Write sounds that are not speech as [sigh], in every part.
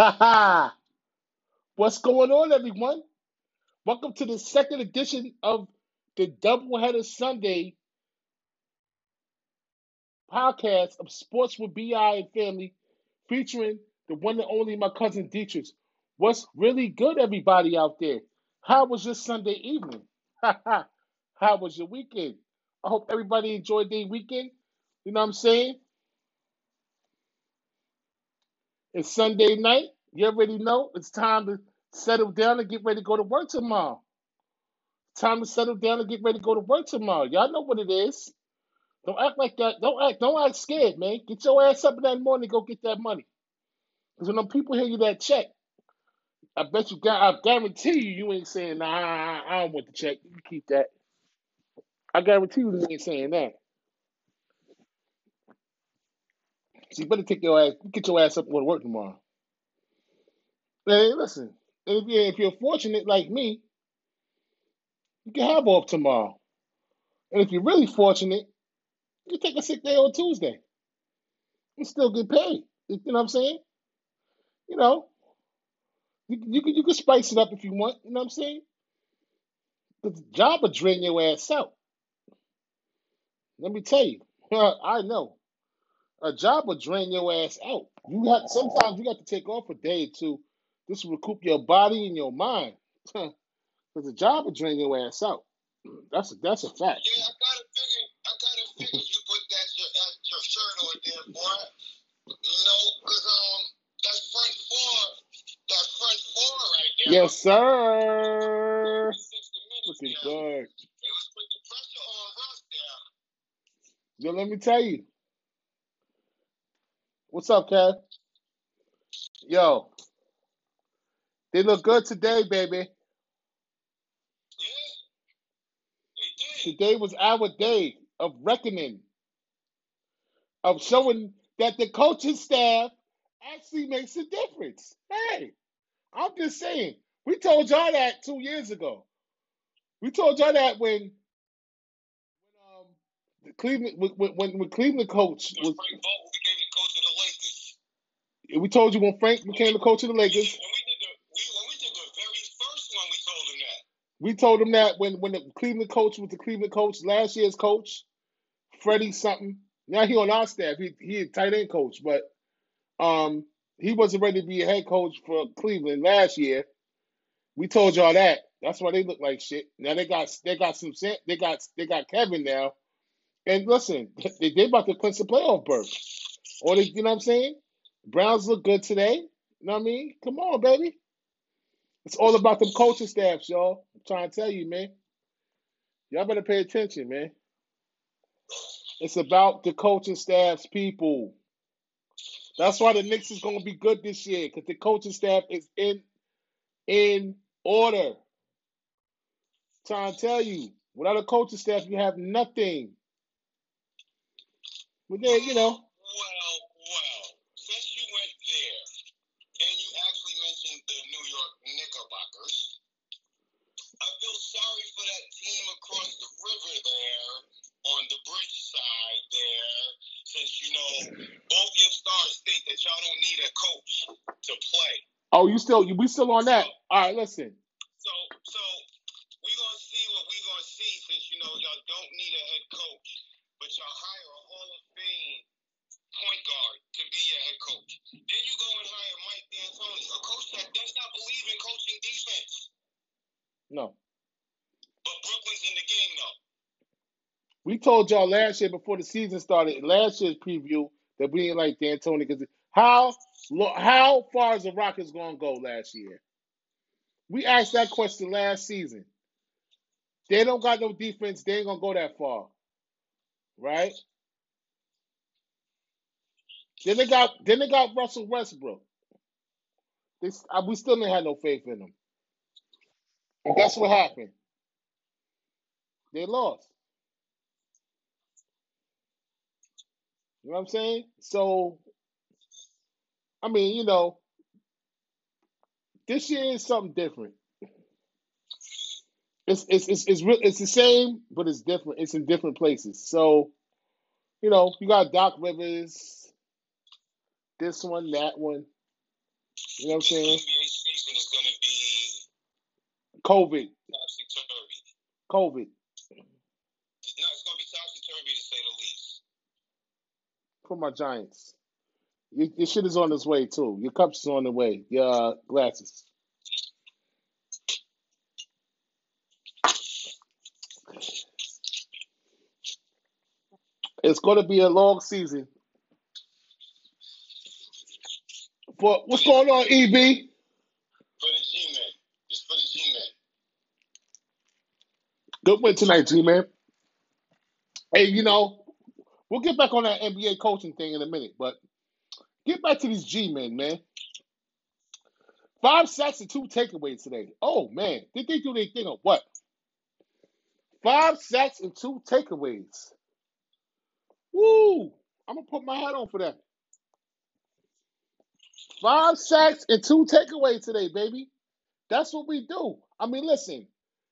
[laughs] What's going on, everyone? Welcome to the second edition of the Doubleheader Sunday podcast of Sports with BI and Family, featuring the one and only my cousin Dietrich. What's really good, everybody out there? How was your Sunday evening? [laughs] How was your weekend? I hope everybody enjoyed their weekend. You know what I'm saying? It's Sunday night. You already know it's time to settle down and get ready to go to work tomorrow. Time to settle down and get ready to go to work tomorrow. Y'all know what it is. Don't act like that. Don't act. Don't act scared, man. Get your ass up in that morning. And go get that money. Because when them people hear you that check, I bet you got. I guarantee you, you ain't saying, "Nah, I don't want the check. You keep that." I guarantee you, you ain't saying that. So you better take your ass, get your ass up and go to work tomorrow. Hey, listen, if you're, if you're fortunate like me, you can have off tomorrow. And if you're really fortunate, you can take a sick day on Tuesday and still get paid. You know what I'm saying? You know, you, you, can, you can spice it up if you want. You know what I'm saying? But the job will drain your ass out. Let me tell you, [laughs] I know. A job will drain your ass out. You have sometimes you got to take off a day or two just to recoup your body and your mind. [laughs] Because a job will drain your ass out. That's a, that's a fact. Yeah, I gotta figure. I gotta figure you put that your, uh, your shirt on there, boy. You know, cause um, that's front four. That front four right there. Yes, sir. Looking good. It was putting pressure on Russ there. Yo, let me tell you. What's up, Kev? Yo, they look good today, baby. Yeah. Today was our day of reckoning, of showing that the coaching staff actually makes a difference. Hey, I'm just saying. We told y'all that two years ago. We told y'all that when, when um, Cleveland when, when, when Cleveland coach was. Frank Vogel became the coach of the Lakers. We told you when Frank became the coach of the Lakers. when we did the we when we did the very first one, we told him that. We told him that when when the Cleveland coach was the Cleveland coach, last year's coach, Freddie something. Now he on our staff. He he a tight end coach, but um he wasn't ready to be a head coach for Cleveland last year. We told y'all that. That's why they look like shit. Now they got they got some they got they got Kevin now. And listen, [laughs] they they about to clinch the playoff berth. Or they, you know what I'm saying? Browns look good today. You know what I mean? Come on, baby. It's all about them coaching staffs, y'all. I'm trying to tell you, man. Y'all better pay attention, man. It's about the coaching staff's people. That's why the Knicks is gonna be good this year, because the coaching staff is in in order. Trying to tell you, without a coaching staff, you have nothing. But then, you know, Well, well, since you went there and you actually mentioned the New York Knickerbockers, I feel sorry for that team across the river there on the bridge side there, since you know both your stars state that y'all don't need a coach to play. oh, you still we still on that. All right, listen. So, so we gonna see what we gonna see since you know y'all don't need a head coach, but y'all hire a Hall of Fame point guard to be your head coach. Then you go and hire Mike D'Antoni, a coach that does not believe in coaching defense. No. But Brooklyn's in the game though. We told y'all last year before the season started, last year's preview, that we didn't like D'Antoni because how how far is the Rockets gonna go last year? We asked that question last season. They don't got no defense. They ain't gonna go that far, right? Then they got then they got Russell Westbrook. They, uh, we still didn't have no faith in them. And guess what happened? They lost. You know what I'm saying? So, I mean, you know, this year is something different. It's it's it's it's, real, it's the same, but it's different. It's in different places. So, you know, you got Doc Rivers, this one, that one. You know what I'm saying? NBA season is going to be COVID. COVID. No, it's going to be topsy turvy to say the least. For my Giants. Your, your shit is on its way too. Your cups is on the way. Your uh, glasses. It's going to be a long season. For what's going on, EB? For the G-Men. It's for the G-Men. Good win tonight, G man. Hey, you know, we'll get back on that NBA coaching thing in a minute, but get back to these G men, man. Five sacks and two takeaways today. Oh man, did they do their thing or what? Five sacks and two takeaways. Woo! I'm gonna put my hat on for that. Five sacks and two takeaways today, baby. That's what we do. I mean, listen,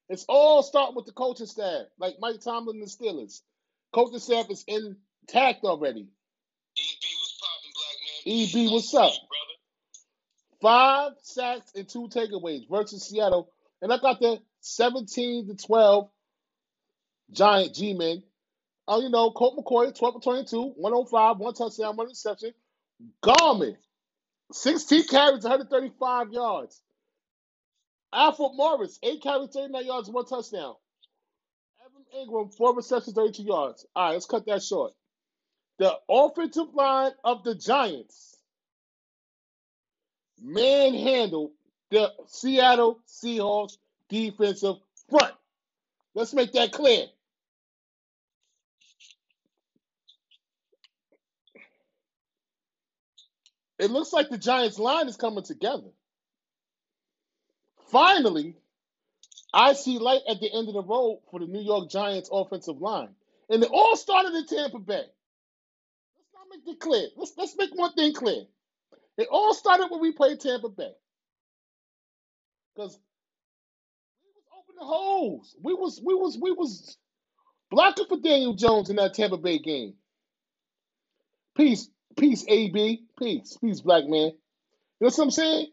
it's all starting with the coaching staff, like Mike Tomlin and the Steelers. Coaching staff is intact already. EB was popping. EB, what's up? Brother. Five sacks and two takeaways versus Seattle. And I got the 17 to 12 Giant G men. Oh, you know, Colt McCoy, 12 to 22, 105, one touchdown, one interception. Gallman, 16 carries, 135 yards. Alfred Morris, 8 carries, 39 yards, one touchdown. Evan Engram, 4 receptions, 32 yards. All right, let's cut that short. The offensive line of the Giants manhandled the Seattle Seahawks defensive front. Let's make that clear. It looks like the Giants line is coming together. Finally, I see light at the end of the road for the New York Giants offensive line. And it all started in Tampa Bay. Make it clear. Let's let's make one thing clear. It all started when we played Tampa Bay. Because we was opening the holes. We was we was we was blocking for Daniel Jones in that Tampa Bay game. Peace, peace, AB, peace, peace, black man. You know what I'm saying?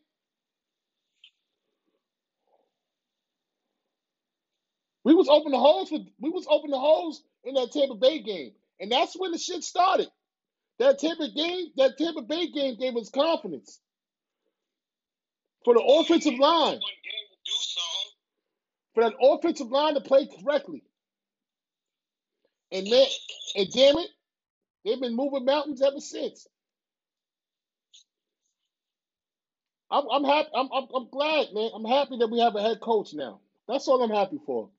We was opening holes for we was opening holes in that Tampa Bay game, and that's when the shit started. That Tampa game, that Tampa Bay game gave us confidence for the offensive line, for that offensive line to play correctly. And man, and damn it, they've been moving mountains ever since. I'm I'm happy. I'm, I'm I'm glad, man. I'm happy that we have a head coach now. That's all I'm happy for.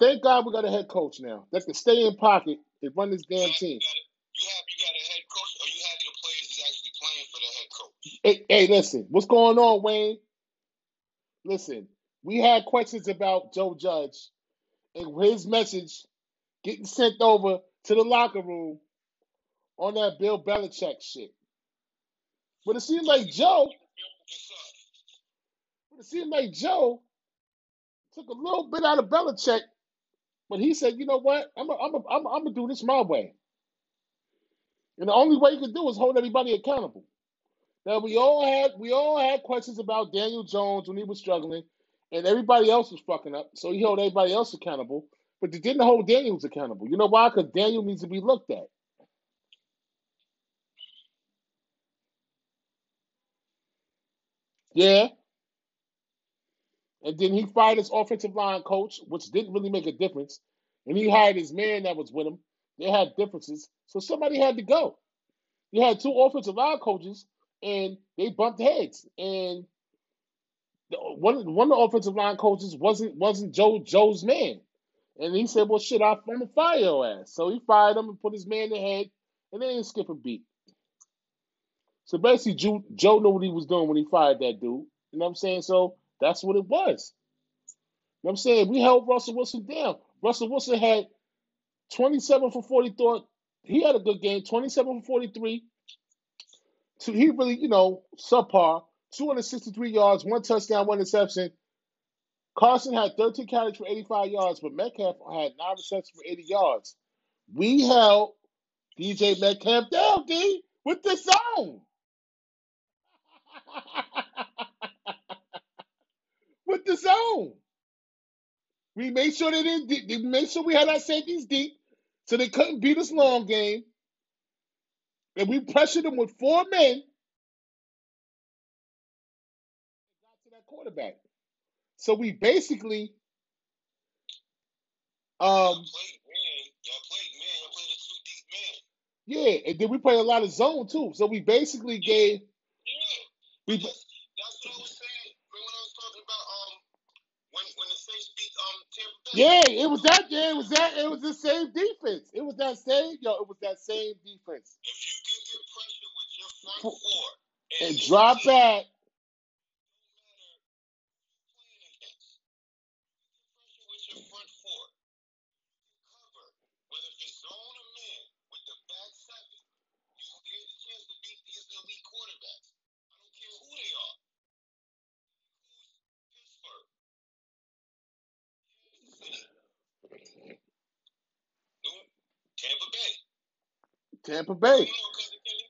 Thank God we got a head coach now that can stay in pocket and run this damn team. You have you got a head coach, or you happy the players is actually playing for the head coach? Hey, hey, listen, what's going on, Wayne? Listen, we had questions about Joe Judge and his message getting sent over to the locker room on that Bill Belichick shit. But it seemed like Joe, but it seemed like Joe took a little bit out of Belichick, but he said, you know what? I'm I'm I'm I'm gonna do this my way. And the only way you can do is hold everybody accountable. Now we all had we all had questions about Daniel Jones when he was struggling, and everybody else was fucking up. So he held everybody else accountable, but they didn't hold Daniels accountable. You know why? Because Daniel needs to be looked at. Yeah. And then he fired his offensive line coach, which didn't really make a difference. And he hired his man that was with him. They had differences. So somebody had to go. You had two offensive line coaches, and they bumped heads. And one one of the offensive line coaches wasn't wasn't Joe Joe's man. And he said, "Well, shit, I'm gonna fire your ass." So he fired him and put his man ahead, and they didn't skip a beat. So basically, Joe, Joe knew what he was doing when he fired that dude. You know what I'm saying? So that's what it was. You know what I'm saying? We held Russell Wilson down. Russell Wilson had 27 for 40 thought he had a good game, 27 for 43. He really, you know, subpar. 263 yards, one touchdown, one interception. Carson had 13 carries for 85 yards, but Metcalf had nine receptions for 80 yards. We held DJ Metcalf down, D, with the zone. [laughs] with the zone. We made sure they didn't. We made sure we had our safeties deep, so they couldn't beat us long game. And we pressured them with four men. Got to that quarterback. So we basically, um, played man. Y'all played man. Y'all played a two deep man. yeah, and then we played a lot of zone too. So we basically gave Yeah. we. That's, that's what I was saying when I was talking about um when when the Saints beat um Tampa Bay. Yeah, it was that. Yeah, it was that. It was the same defense. It was that same. Yo, it was that same defense. If you can get pressure with And any drop back. playing against, pressure with your front four, cover, whether it's zone or man, with the back seven, you stand a chance to beat these elite quarterbacks. I don't care who they are. Pittsburgh, Kansas City, Tampa Bay. Tampa What's Bay. going on, cousin Kenny?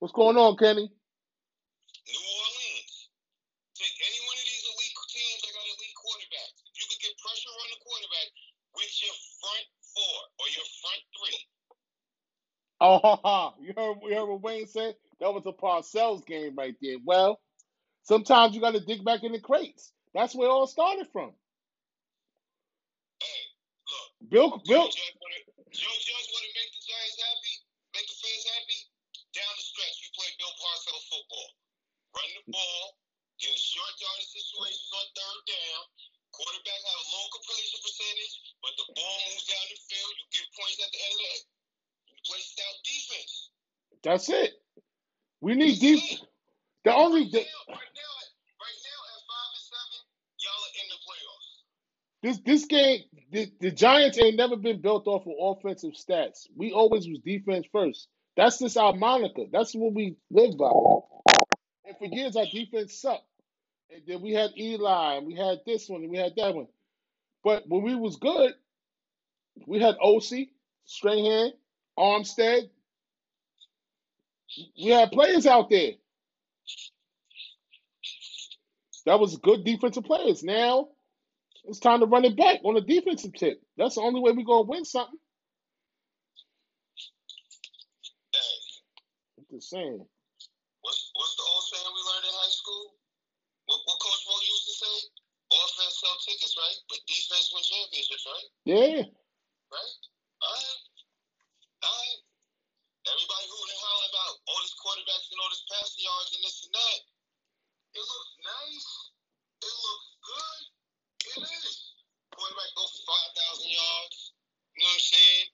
What's going on, Kenny? New Orleans. Take any one of these elite teams that got elite quarterbacks. If you could get pressure on the quarterback with your front four or your front three, Oh, ha, [laughs] ha. you heard, you heard what Wayne said? That was a Parcells game right there. Well, sometimes you got to dig back in the crates. That's where it all started from. hey, look, Bill, Joe Bill, Joe Judge wanna make the Giants happy, make the fans happy. Down the stretch, you play Football. Run the ball, get short yardage situations on third down. Quarterback have low completion percentage, but the ball moves down the field. You get points at the end of that. You play stout defense. that's it. We need deep. The only Right now, right now, right now at five and seven, y'all are in the playoffs. this this game, the, the Giants ain't never been built off of offensive stats. We always was defense first. That's just our moniker. That's what we live by. And for years, our defense sucked. And then we had Eli, and we had this one, and we had that one. But when we was good, we had OC, Strahan, Armstead. We had players out there. That was good defensive players. Now it's time to run it back on the defensive tip. That's the only way we're gonna win something. Hey, Just saying. what's what's the old saying we learned in high school? What, what Coach Mo used to say? Offense sell tickets, right? But defense win championships, right? Yeah. Right? All right. All right. Everybody hooting and hollering about all these quarterbacks and all this passing yards and this and that. It looks nice. It looks good. It is. Quarterback go for 5,000 yards. You know what I'm saying?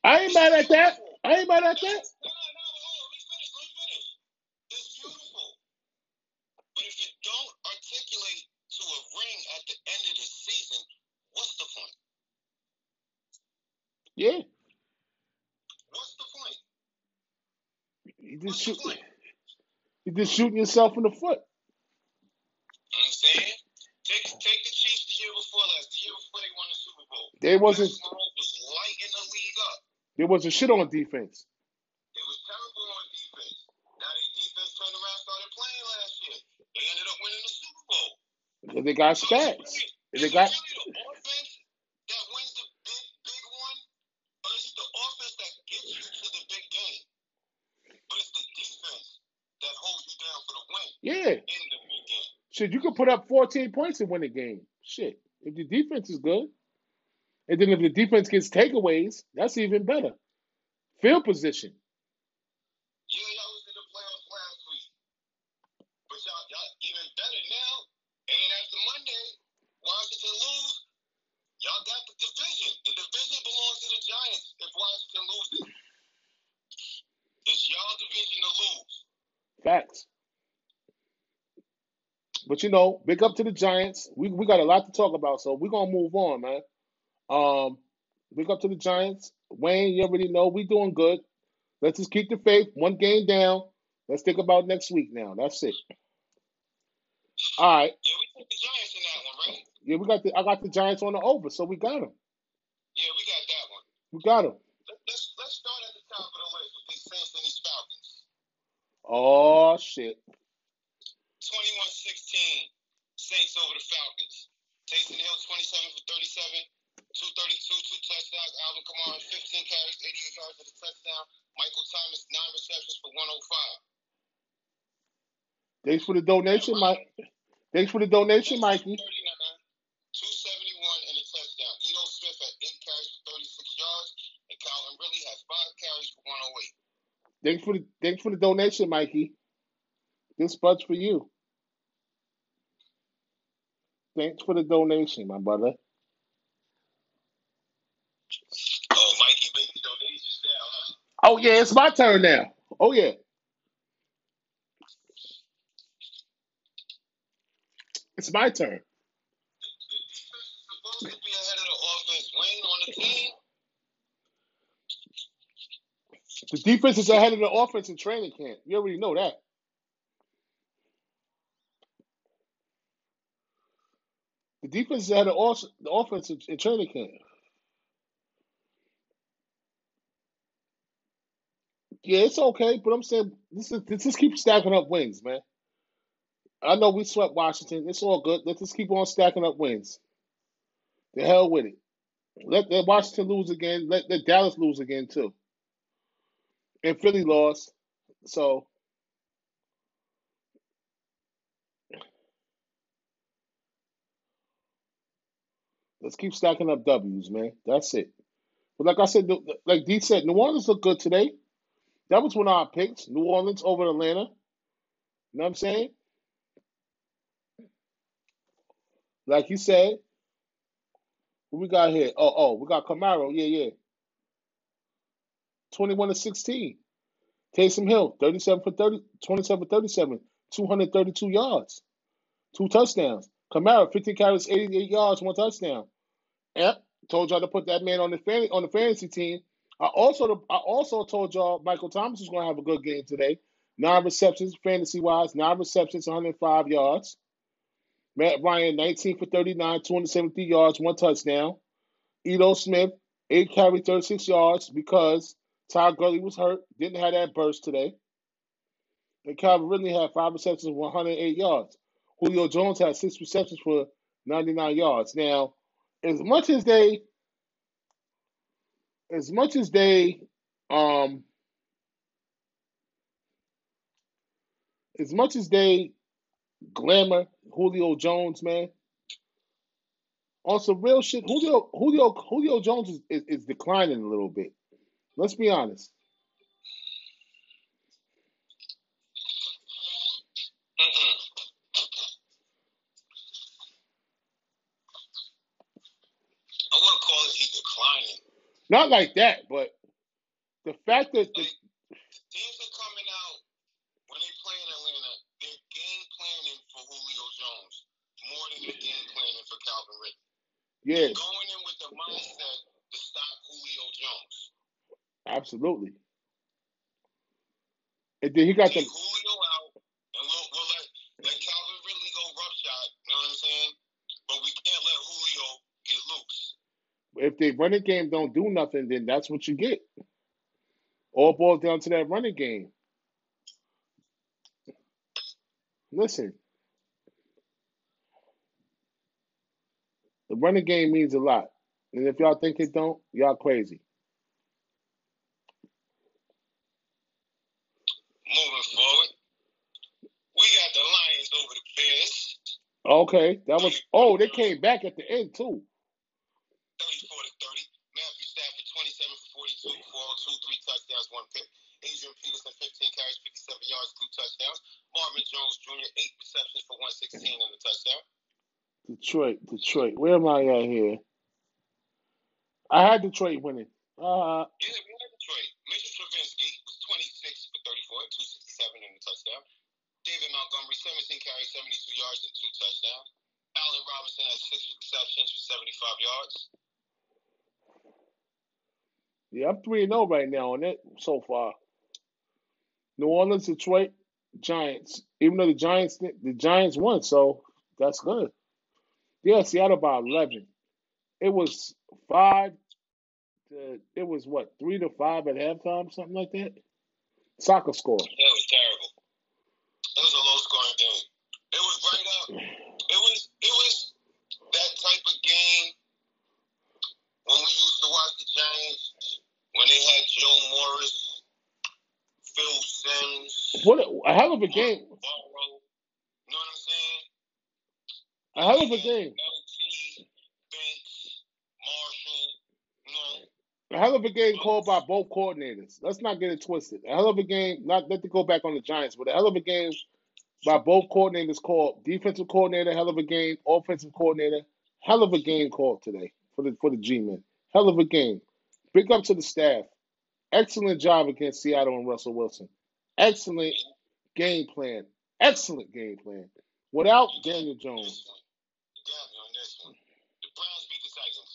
4,500. I ain't mad at that. I ain't mad at that. No, no, no, hold on. Let me finish. Let me finish. It's beautiful. But if you don't articulate to a ring at the end of the season, what's the point? Yeah. What's the point? You just shoot you just shooting yourself in the foot. You know what I'm saying? Take take the Chiefs the year before last, the year before they won the Super Bowl. There wasn't Mahomes was lighting the league up. There wasn't shit on defense. It was terrible on defense. Now their defense turned around, started playing last year. They ended up winning the Super Bowl. And they got So stats. really, they it got really the offense that wins the big, big one? Or is it the offense that gets you to the big game? But it's the defense that holds you down for the win yeah. in the big game. Shit, you could put up 14 points and win a game. Shit. If the defense is good. And then if the defense gets takeaways, that's even better. Field position. Yeah, y'all was in the playoffs last week. But y'all, y'all even better now. And then after Monday, Washington lose. Y'all got the division. The division belongs to the Giants if Washington loses. It's y'all division to lose. Facts. But you know, big up to the Giants. We we got a lot to talk about, so we're gonna move on, man. Um, big up to the Giants. Wayne, you already know we doing good. Let's just keep the faith. One game down. Let's think about next week now. That's it. All right. Yeah, we took the Giants in that one, right? Yeah, we got the I got the Giants on the over, so we got them. Yeah, we got that one. We got them. Let- Let's let's start at the top of the list with these Saints and these Falcons. Oh shit. 21-16 Saints over the Falcons. Taysom Hill, 27 for 37, 232, two touchdowns. Alvin Kamara, 15 carries, 88 yards for the touchdown. Michael Thomas, nine receptions for 105. Thanks for the donation, Mike. Thanks for the donation, Mikey. 39, 271 and a touchdown. Ito Smith had eight carries for 36 yards, and Calvin Ridley has five carries for 108. Thanks for the thanks for the donation, Mikey. This bud's for you. Thanks for the donation, my brother. Oh, Mikey making donations now, huh? Oh yeah, it's my turn now. Oh yeah. It's my turn. Ahead of the offense. Wayne on the team. The defense is ahead of the offense in training camp. You already know that. The defense is ahead of the offense in training camp. Yeah, it's okay, but I'm saying this is let's just keep stacking up wins, man. I know we swept Washington. It's all good. Let's just keep on stacking up wins. The hell with it. Let, let Washington lose again. Let, let Dallas lose again too. And Philly lost. So let's keep stacking up W's, man. That's it. But like I said, like D said, New Orleans looked good today. That was one of our picks. New Orleans over Atlanta. You know what I'm saying? Like you said, we got here? Oh, oh, we got Kamara. Yeah, yeah. 21 to 16. Taysom Hill, 37 for 30, 27 for 37, 232 yards, two touchdowns. Kamara, 15 carries, 88 yards, one touchdown. Yep, told y'all to put that man on the fan, on the fantasy team. I also I also told y'all Michael Thomas was going to have a good game today. Nine receptions, fantasy wise, nine receptions, 105 yards. Matt Ryan, 19 for 39, 273 yards, one touchdown. Ito Smith, eight carry, 36 yards because Todd Gurley was hurt, didn't have that burst today. And Calvin Ridley had five receptions, 108 yards. Julio Jones had six receptions for 99 yards. Now, as much as they, as much as they, um, as much as they glamour Julio Jones, man, on some real shit, Julio, Julio, Julio Jones is, is, is declining a little bit. Let's be honest. Mm-mm. I wouldn't call it he declining. Not like that, but the fact that the, Like teams are coming out when they play in Atlanta. They're game planning for Julio Jones more than they're game planning for Calvin Ridley. yeah, They're going in with the mindset to stop Julio Jones. absolutely. And then he got the Julio out, and we'll, we'll let let Calvin Ridley go roughshod. You know what I'm saying? But we can't let Julio get loose. If the running game don't do nothing, then that's what you get. All boils down to that running game. Listen, the running game means a lot, and if y'all think it don't, y'all crazy. Moving forward, we got the Lions over the Bears, Okay, that was. Oh, they came back at the end too. 34 to 30. Matthew Stafford, 27 for 42, 402, three touchdowns, one pick. Adrian Peterson, 15 carries, 57 yards, two touchdowns. Marvin Jones Jr., eight receptions for 116 and a touchdown. Detroit, Detroit. Where am I at here? I had Detroit winning. Uh, Yeah, we had Detroit. Mitchell Trubisky was 26 for 34, 267 and a touchdown. David Montgomery, 17 carries, 72 yards and two touchdowns. Allen Robinson had six receptions for 75 yards. yeah, I'm three and zero right now on it so far. New Orleans, Detroit, Giants. Even though the Giants, the Giants won, so that's good. Yeah, Seattle by eleven. It was five. To, it was what three to five at halftime, something like that. Soccer score. That was terrible. It was a low scoring game. It was right up. It was it was that type of game when we used to watch the Giants when they had Joe Morris, Simms, What a, a hell of a game! Bavaro. You know what I'm saying? A hell of a game! LT, Banks, Marshall. You know, A hell of a game called by both coordinators. Let's not get it twisted. A hell of a game. Not not to go back on the Giants, but a hell of a game by both coordinators called. Defensive coordinator, hell of a game. Offensive coordinator, hell of a game called today for the for the G-men. Hell of a game. Big up to the staff. Excellent job against Seattle and Russell Wilson. Excellent game plan. Excellent game plan. Without Daniel Jones. this one. You got me on this one. The Browns beat the Titans.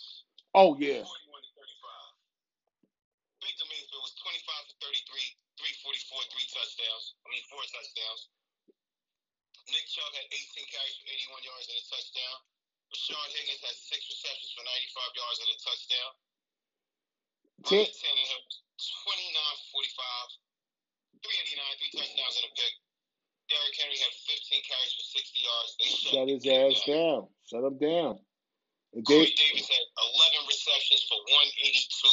Oh yeah. 41 to 35. Baker Mayfield was 25 to 33, 344, three touchdowns. I mean, four touchdowns. Nick Chubb had 18 carries for 81 yards and a touchdown. Rashard Higgins had six receptions for 95 yards and a touchdown. Ryan Tannehill was 29 for 45, 389, three touchdowns and a pick. Derrick Henry had 15 carries for 60 yards. They Shut his ass down. down. Shut him down. And Corey they, Davis had 11 receptions for 182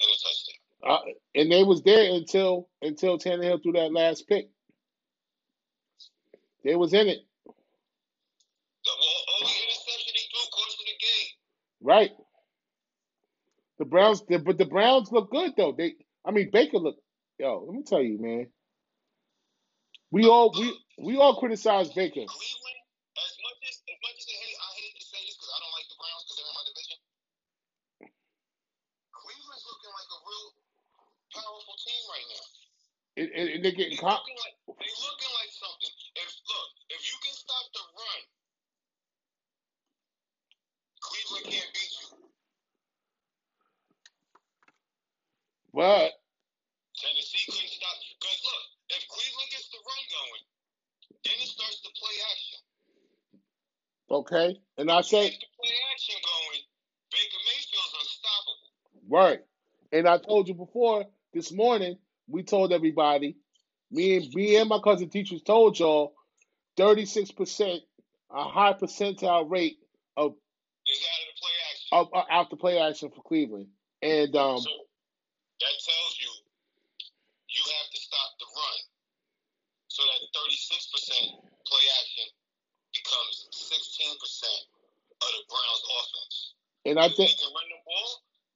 and a touchdown. uh, and they was there until until Tannehill threw that last pick. They was in it, The well, only interception he threw cost of the game. right? The Browns, the, but the Browns look good though. They, I mean, Baker look. Yo, let me tell you, man. We all we we all criticize Baker. Cleveland, as much as as much as I hate, I hate to say this because I don't like the Browns because they're in my division. Cleveland's looking like a real powerful team right now. And, and, and they're getting caught. looking like they looking like something. If look, if you can stop the run, Cleveland can't beat you. But Tennessee couldn't stop. Because look, if Cleveland gets the run going, then it starts to play action. okay, and I say play action going, Baker Mayfield's unstoppable. right. And I told you before this morning. We told everybody. Me and me and my cousin teachers told y'all, thirty six percent, a high percentile rate of Is out of the play action. of uh, out the play action for Cleveland. And um, so that tells you you have to stop the run. So that 36% play action becomes 16% of the Browns offense. and I If they think can run the ball,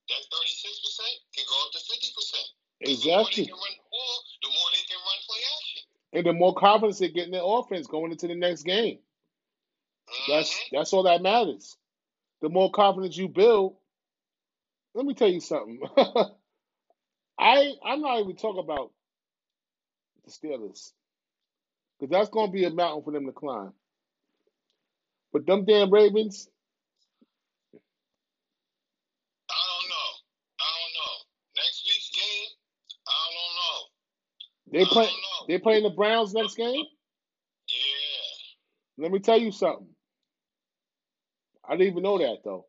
that 36% can go up to 50%. Exactly. The more they can run the ball, the more they can run play action. And the more confidence they get in their offense going into the next game. That's Mhm. that's all that matters. The more confidence you build. Let me tell you something. [laughs] I I'm not even talking about the Steelers because that's going to be a mountain for them to climb. But them damn Ravens, I don't know. I don't know. Next week's game, I don't know. they play know. they playing the Browns next game. Yeah. Let me tell you something. I didn't even know that though,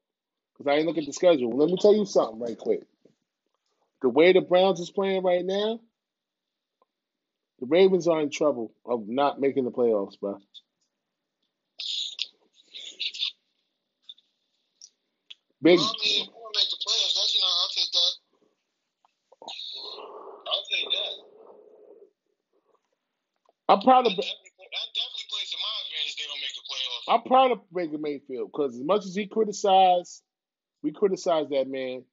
because I didn't look at the schedule. Let me tell you something right quick. The way the Browns is playing right now, the Ravens are in trouble of not making the playoffs, bro. Big, Well, I mean, if to make the playoffs, that's, you know, I'll take that. I'll take that. I'm proud of that definitely plays to my advantage. They don't make the playoffs. I'm proud of Baker Mayfield because as much as he criticized, we criticized that man.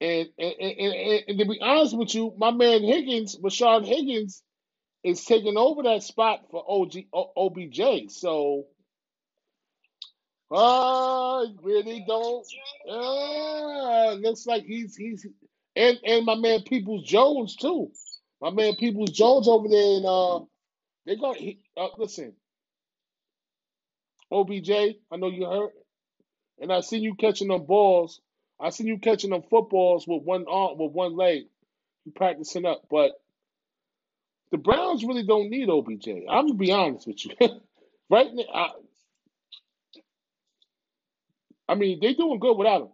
And and, and, and and to be honest with you, my man Higgins, Rashard Higgins, is taking over that spot for OG O- OBJ. So I really don't. Uh, looks like he's he's and and my man Peoples Jones too. My man Peoples Jones over there, and uh, they got he, uh, listen. OBJ, I know you hurt, and I seen you catching them balls. I seen you catching them footballs with one arm, with one leg. You practicing up, but the Browns really don't need OBJ. I'm gonna be honest with you. [laughs] right now, I, I mean they doing good without him.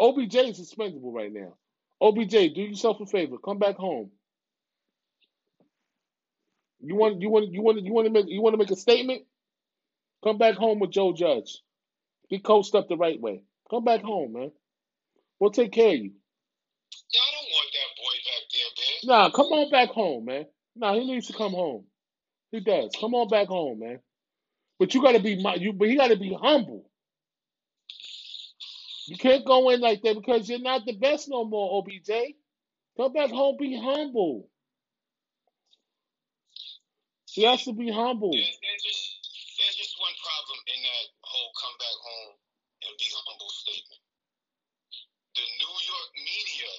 OBJ is suspendable right now. OBJ, do yourself a favor, come back home. You want you want you want you want to make you want to make a statement? Come back home with Joe Judge. Get coached up the right way. Come back home, man. We'll take care of you. Yeah, I don't want that boy back there, man. Nah, come on back home, man. Nah, he needs to come home. He does. Come on back home, man. But you gotta be mi- you. But he gotta be humble. You can't go in like that because you're not the best no more, OBJ. Come back home, be humble. He has to be humble. There, there's just there's just one problem in that whole come back home and be humble statement. The New York media.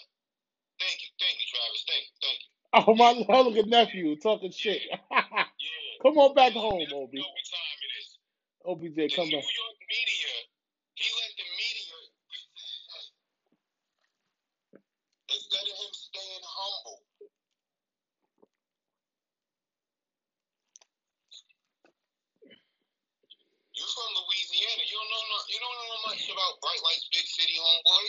Thank you, thank you, Travis. Thank you, thank you. Oh my look at nephew talking shit. [laughs] Yeah. come on back home, you Obi. know what time it is. OBJ, The come New back. York media. He let the media get to his head instead of him staying humble. You from Louisiana? You don't know no, you don't know much about Bright Lights Big City, homeboy.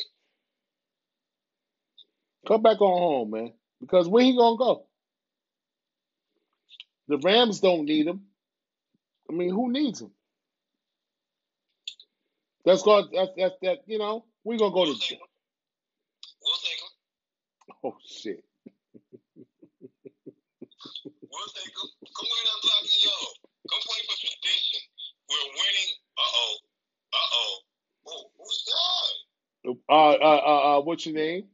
Come back on home, man. Because where he gonna go? The Rams don't need him. I mean, who needs him? That's got that's that's that. You know, we gonna go We'll to. take him. We'll take him. Oh shit. We'll take him. Come wear that black and yellow. Come play for tradition. We're winning. Uh oh. Uh oh. Oh, who's that? Uh, uh, uh, uh, what's your name?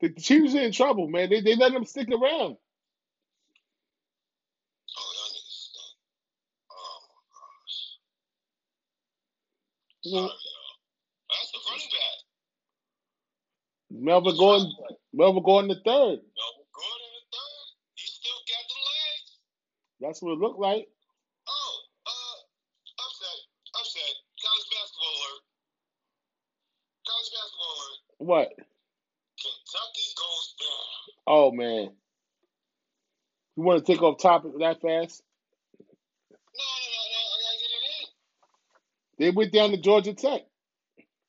The Chiefs are in trouble, man. They they let them stick around. Oh, y'all niggas stink. Oh my gosh. You Sorry, know, y'all. That's the running back. Melvin Gordon, Melvin Gordon the third. Melvin Gordon the third. He still got the legs. That's what it looked like. Oh, uh, upset, upset. College basketball alert. College basketball alert. What? Kentucky goes down. Oh man. You want to take off topic that fast? No, no, no, no. I gotta get it in. They went down to Georgia Tech.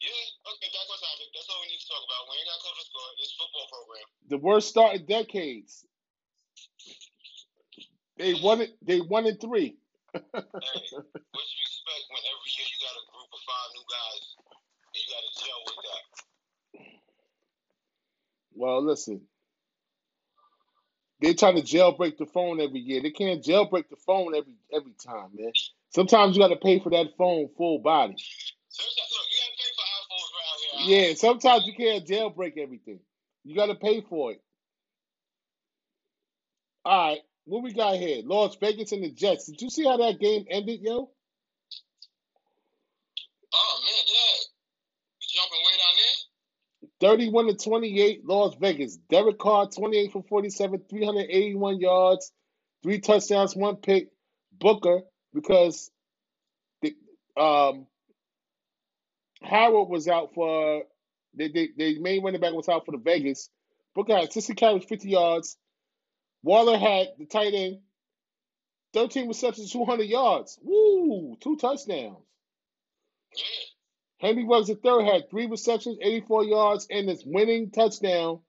Yeah, okay, back on topic. That's all we need to talk about. We ain't got cover score. It's football program. The worst start in decades. They won it. They won in three. [laughs] Hey, what you expect when every year you got a group of five new guys and you got to gel with that? Well, listen. They try to jailbreak the phone every year. They can't jailbreak the phone every every time, man. Sometimes you got to pay for that phone full body. Yeah, sometimes you can't jailbreak everything. You got to pay for it. All right, what we got here? Las Vegas and the Jets. Did you see how that game ended, yo? Oh, man, yeah. You jumping way down there? 31 to 28, Las Vegas. Derek Carr, 28 for 47, 381 yards, three touchdowns, one pick. Booker, because the, um, Howard was out for they main running back was out for the Vegas. Booker had 60 carries, 50 yards. Waller had the tight end, 13 receptions, 200 yards. Woo, two touchdowns. Yeah. Henry Ruggs third had three receptions, 84 yards, and his winning touchdown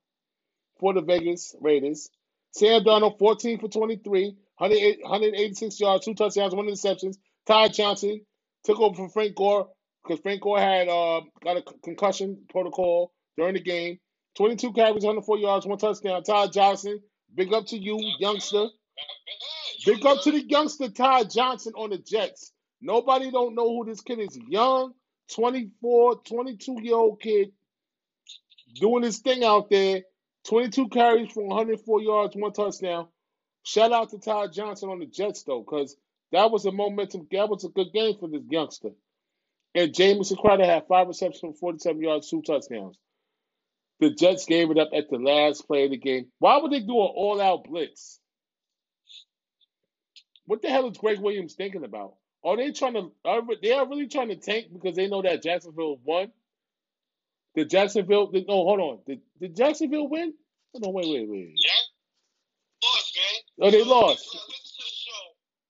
for the Vegas Raiders. Sam Darnold, 14 for 23, 186 yards, two touchdowns, one interceptions. Ty Johnson took over for Frank Gore because Frank Gore had uh, got a concussion protocol during the game. 22 carries, 104 yards, one touchdown. Ty Johnson, big up to you, youngster. Big up to the youngster Ty Johnson on the Jets. Nobody don't know who this kid is. Young, 24, 22 year old kid doing his thing out there. 22 carries for 104 yards, one touchdown. Shout out to Ty Johnson on the Jets though, because that was a momentum. That was a good game for this youngster. And Jameson Crowder had five receptions for 47 yards, two touchdowns. The Jets gave it up at the last play of the game. Why would they do an all-out blitz? What the hell is Gregg Williams thinking about? Are they trying to? Are they are really trying to tank because they know that Jacksonville won? Did Jacksonville? Did, no, hold on. Did, did Jacksonville win? Hold on, wait, wait, wait. Yeah. Lost, man. Oh, they lost. If you had listened to the show,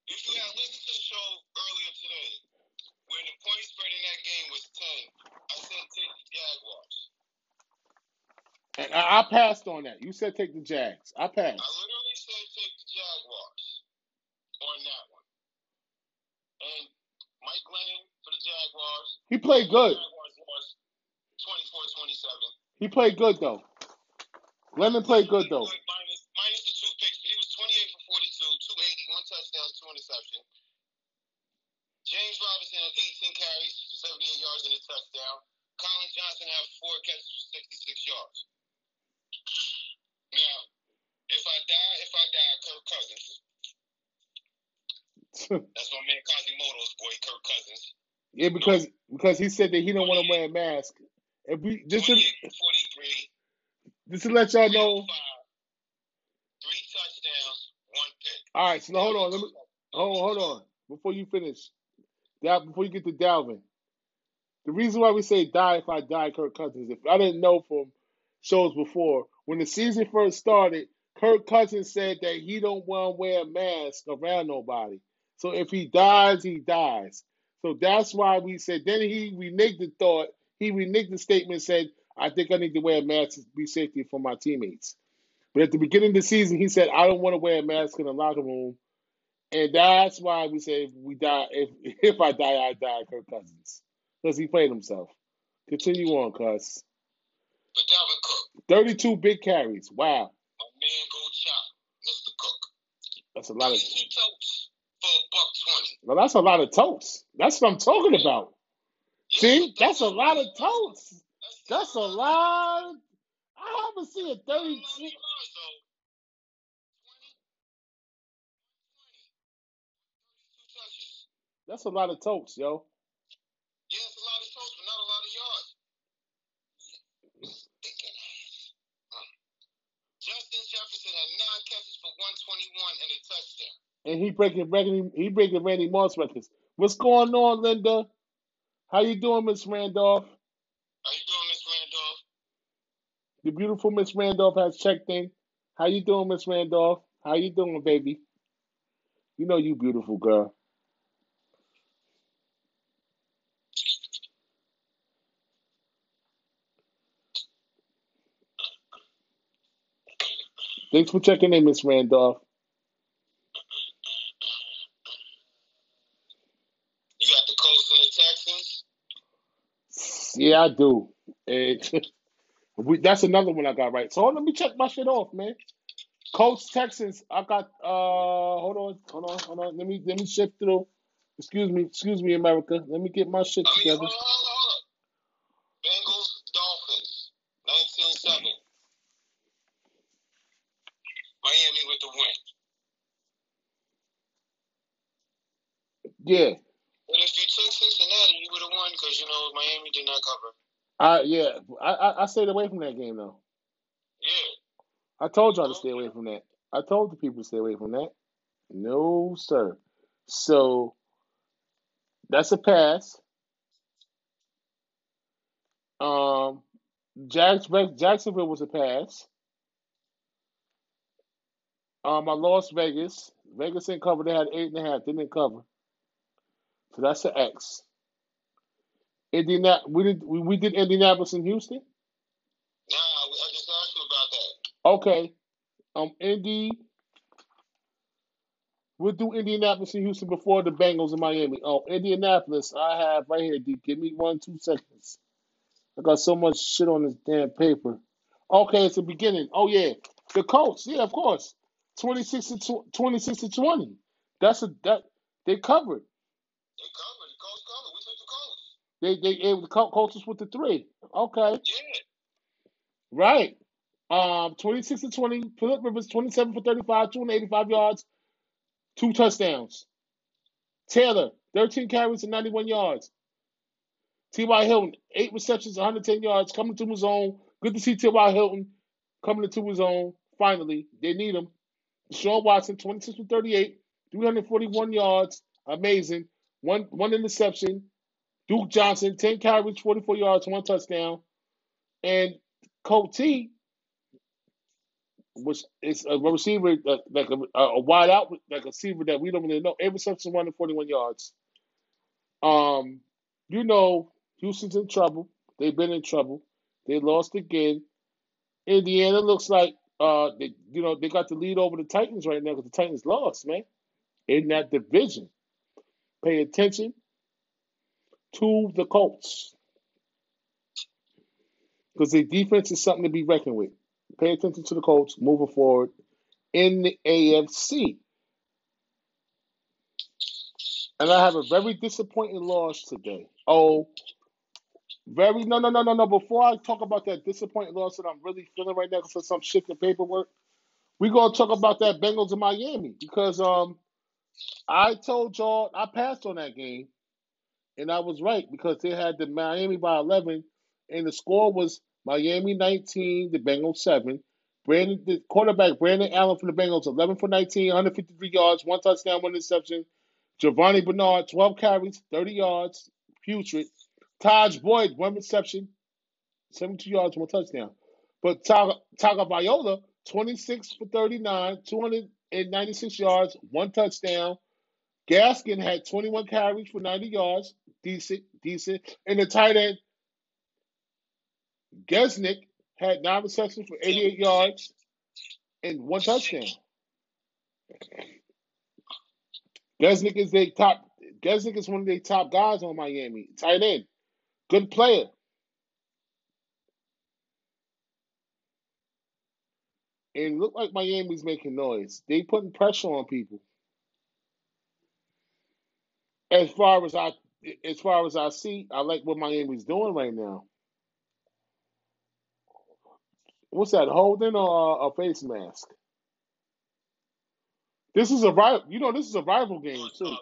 if you had listened to the show earlier today, when the point spread in that game was 10, I said take the Jaguars. And I, passed on that. You said take the Jags. I passed. literally said take the Jaguars. He played good. Jaguars lost 24-27. He played good though. Lemon played good though. Minus, minus the two picks, he was 28 for 42, 280, one touchdown, two interceptions. James Robinson had 18 carries, 78 yards and a touchdown. Collin Johnson had four catches for 66 yards. Now, if I die, if I die, Kirk Cousins. [laughs] That's my man boy, Kirk Cousins. yeah, because because he said that he don't want to wear a mask. If we just to, 28 for 43. just to let y'all know. Five, three touchdowns, one pick. All right, so hold on. Let me hold hold on before you finish. Before you get to Dalvin, the reason why we say die if I die, Kirk Cousins. If I didn't know from shows before, when the season first started, Kirk Cousins said that he don't want to wear a mask around nobody. So if he dies, he dies. So that's why we said. Then he reneged the thought. He reneged the statement. Said, "I think I need to wear a mask to be safety for my teammates." But at the beginning of the season, he said, "I don't want to wear a mask in the locker room." And that's why we say if we die, if [laughs] if I die, I die, Kirk Cousins, because he played himself. Continue on, cuz. But Dalvin Cook, Thirty-two big carries. Wow, my man, go chop, Mr. Cook. that's a lot of. 22 totes for a buck 20. Well, that's a lot of totes. That's what I'm talking about. Yeah, See, that's a lot of totes. That's, That's a lot. I haven't seen a thirty. lot though. 32. That's a lot of totes, yo. Yeah, it's a lot of totes, but not a lot of yards. Justin Jefferson had nine catches for 121 and a touchdown. And he breaking Randy, he breaking Randy Moss records. What's going on, Linda? How you doing, Miss Randolph? How you doing, Miss Randolph? The beautiful Miss Randolph has checked in. How you doing, Miss Randolph? How you doing, baby? You know you beautiful girl. Thanks for checking in, Miss Randolph. You got the Colts and the Texans. Yeah, I do. And [laughs] we, that's another one I got right. So let me check my shit off, man. Colts, Texans. I got. Uh, hold on, hold on, hold on. Let me let me shift through. Excuse me, excuse me, America. Let me get my shit I mean, together. hold on, hold on. Bengals, Dolphins, 19-7. Miami with the win. Yeah, But if you took Cincinnati, you would have won because, you did not cover. I yeah. I, I I stayed away from that game though. Yeah. I told y'all to stay away from that. I told the people to stay away from that. No, sir. So that's a pass. Um, Jacks, Jacksonville was a pass. Um, I lost Vegas. Vegas didn't cover. They had eight and a half. They didn't cover. So that's an X. Indiana, we did we, we did Indianapolis and Houston. Nah, I just asked you about that. Okay. Um, Indy. We'll do Indianapolis and Houston before the Bengals in Miami. Oh, Indianapolis, I have right here, D. Give me one, two seconds. I got so much shit on this damn paper. Okay, it's the beginning. Oh yeah, the Colts. Yeah, of course. Twenty six to tw- twenty six to twenty. That's a that they covered. They covered. The Colts covered. We took the Colts. They they able the Col- Colts with the three. Okay, Yeah. right. Um, twenty six to twenty. Philip Rivers twenty seven for thirty five, two hundred eighty five yards, two touchdowns. Taylor thirteen carries and ninety one yards. T.Y. Hilton, eight receptions, 110 yards, coming to his own. Good to see T.Y. Hilton coming into his own. Finally, they need him. Sean Watson, 26 for 38, 341 yards. Amazing. One one interception. Duke Johnson, 10 carries, 44 yards, one touchdown. And Coutee, which is a receiver, uh, like a, a wide out, like a receiver that we don't really know. Eight receptions, 141 yards. Um, you know, Houston's in trouble. They've been in trouble. They lost again. Indiana looks like uh they you know they got the lead over the Titans right now because the Titans lost, man. In that division. Pay attention. To the Colts. Because their defense is something to be reckoned with. Pay attention to the Colts moving forward in the AFC. And I have a very disappointing loss today. Oh, very no no no no no. Before I talk about that disappointing loss that I'm really feeling right now because of some shit in paperwork, we're gonna talk about that Bengals in Miami because um I told y'all I passed on that game and I was right because they had the Miami by 11 and the score was Miami 19, the Bengals 7. Brandon, the quarterback Brandon Allen from the Bengals, 11 for 19, 153 yards, one touchdown, one interception. Giovani Bernard, 12 carries, 30 yards, putrid. Taj Boyd, one reception, 72 yards, one touchdown. But Tagovailoa, 26 for 39, 296 yards, one touchdown. Gaskin had 21 carries for 90 yards, decent, decent. And the tight end, Gesicki, had nine receptions for 88 yards and one touchdown. Gesicki is the top. Gesicki is one of the top guys on Miami. Tight end, good player. And look like Miami's making noise. They putting pressure on people. As far as I, as far as I see, I like what Miami's doing right now. What's that? Holding or uh, a face mask? This is a rival. You know, this is a rival game too.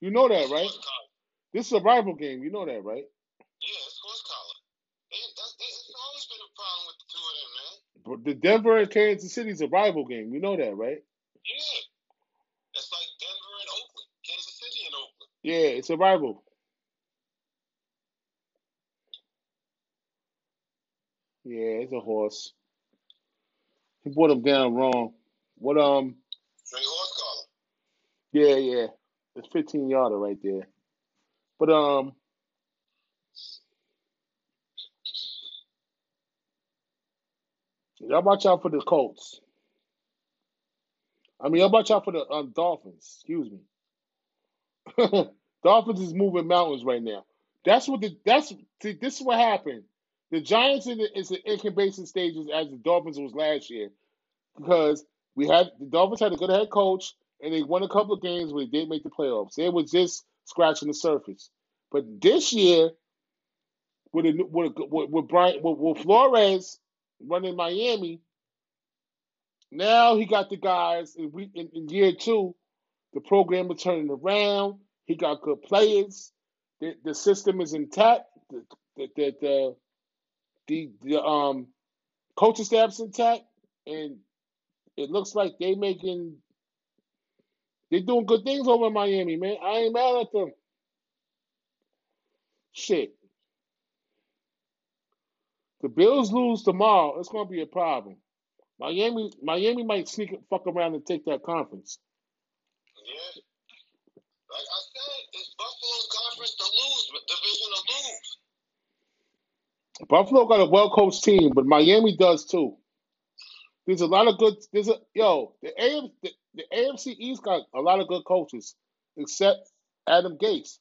You know that, right? This is a rival game. You know that, right? Yeah, it's horse collar. It's always been a problem with the two of them, man. But the Denver and Kansas City is a rival game. You know that, right? Yeah. It's like Denver and Oakland, Kansas City and Oakland. Yeah, it's a rival. Yeah, it's a horse. He brought him down wrong. What um? Straight horse collar. Yeah, yeah. It's 15 yarder right there. But um, y'all watch out for the Colts. I mean, y'all watch out for the um, Dolphins. Excuse me. [laughs] Dolphins is moving mountains right now. That's what the that's see, this is what happened. The Giants in the, is the incubation stages as the Dolphins was last year because we had the Dolphins had a good head coach and they won a couple of games where they didn't make the playoffs. They was just scratching the surface. But this year, with a, with a, with, Brian with, with Flores running Miami, now he got the guys in, week, in, in year two. The program is turning around. He got good players. The, the system is intact. The the the, the, the, the um coaching staff's intact, and it looks like they making they doing good things over in Miami, man. I ain't mad at them. Shit. The Bills lose tomorrow, it's gonna be a problem. Miami, Miami might sneak fuck around and take that conference. Yeah. Like I said, it's Buffalo's conference to lose, division to lose. Buffalo got a well coached team, but Miami does too. There's a lot of good. There's a yo. The AFC, the, the AFC East got a lot of good coaches, except Adam Gase.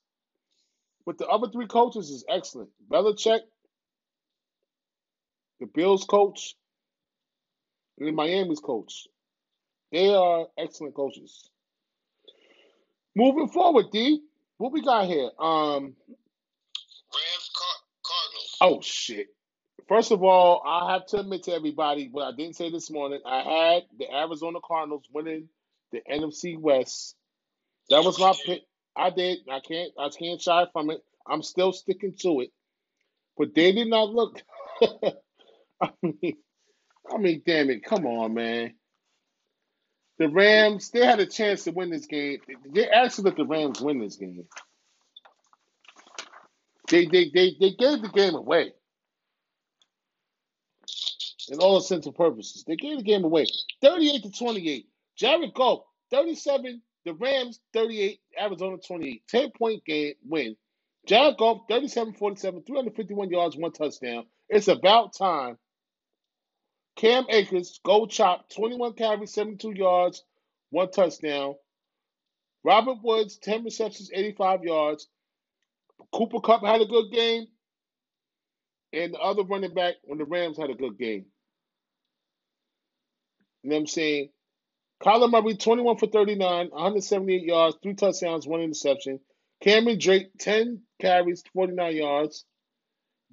But the other three coaches is excellent. Belichick, the Bills coach, and the Miami's coach. They are excellent coaches. Moving forward, D, what we got here? Um, Rams, Car- Cardinals. oh shit. First of all, I have to admit to everybody what I didn't say this morning. I had the Arizona Cardinals winning the NFC West. That was my pick. I did. I can't. I can't shy from it. I'm still sticking to it. But they did not look. [laughs] I mean, I mean, damn it! Come on, man. The Rams. They had a chance to win this game. They actually let the Rams win this game. They they they they gave the game away. In all intents and purposes, they gave the game away. 38 to 28. Jared Goff, 37. The Rams, 38. Arizona, 28. 10 point game win. Jared Goff, 37 47, 351 yards, one touchdown. It's about time. Cam Akers, gold chop, 21 carries, 72 yards, one touchdown. Robert Woods, 10 receptions, 85 yards. Cooper Kupp had a good game, and the other running back when the Rams had a good game. You know what I'm saying? Kyler Murray, 21 for 39, 178 yards, three touchdowns, one interception. Cameron Drake, 10 carries, 49 yards.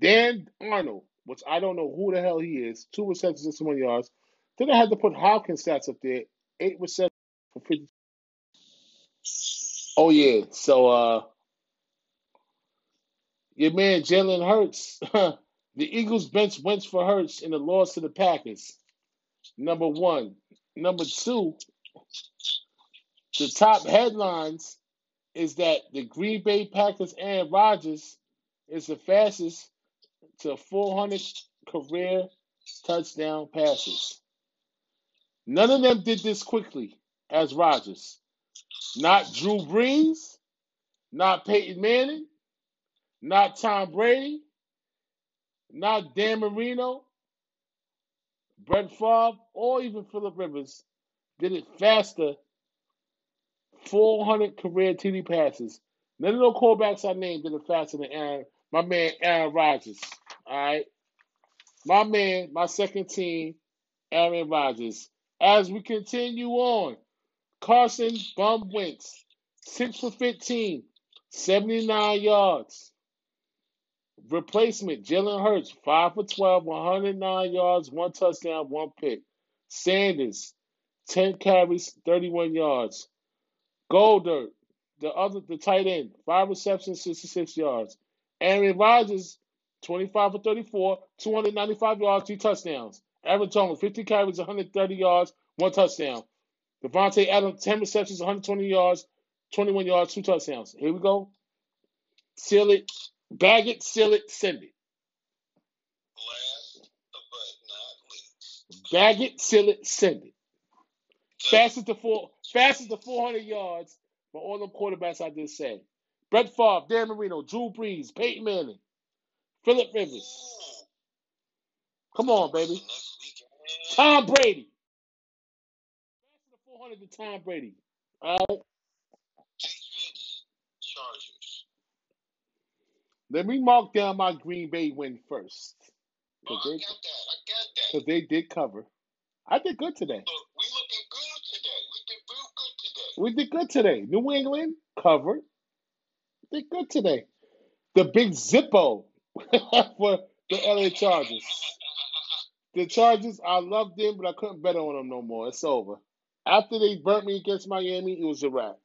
Dan Arnold, which I don't know who the hell he is, two receptions, 61 yards. Then I had to put Hopkins stats up there, eight receptions for 50. Oh, yeah. So, uh, your man Jalen Hurts, [laughs] the Eagles bench went for Hurts in the loss to the Packers. Number one. Number two, the top headlines is that the Green Bay Packers and Rodgers is the fastest to 400 career touchdown passes. None of them did this quickly as Rodgers. Not Drew Brees, not Peyton Manning, not Tom Brady, not Dan Marino, Brett Favre, or even Philip Rivers did it faster. 400 career TD passes. None of those quarterbacks I named did it faster than Aaron, my man Aaron Rodgers. All right. My man, my second team, Aaron Rodgers. As we continue on, Carson Bum Wentz, 6 for 15, 79 yards. Replacement, Jalen Hurts, 5 for 12, 109 yards, one touchdown, one pick. Sanders, 10 carries, 31 yards. Goldberg, the other the tight end, 5 receptions, 66 yards. Aaron Rodgers, 25 for 34, 295 yards, two touchdowns. Aaron Jones, 50 carries, 130 yards, one touchdown. Davante Adams, 10 receptions, 120 yards, 21 yards, two touchdowns. Here we go. Seal it, bag it, seal it, send it. Bag it, seal it, send it. Fastest to four, fastest to 400 yards for all the quarterbacks I just said. Brett Favre, Dan Marino, Drew Brees, Peyton Manning, Philip Rivers. Come on, baby. Tom Brady. Fastest to 400 to Tom Brady. All right. Chargers. Let me mark down my Green Bay win first. Oh, Because I they, got that. I got that. 'cause they did cover. I did good today. Look, we looking good today. We did real good today. We did good today. New England covered. Did good today. The big Zippo [laughs] for the LA Chargers. The Chargers, I loved them, but I couldn't bet on them no more. It's over. After they burnt me against Miami, it was a wrap.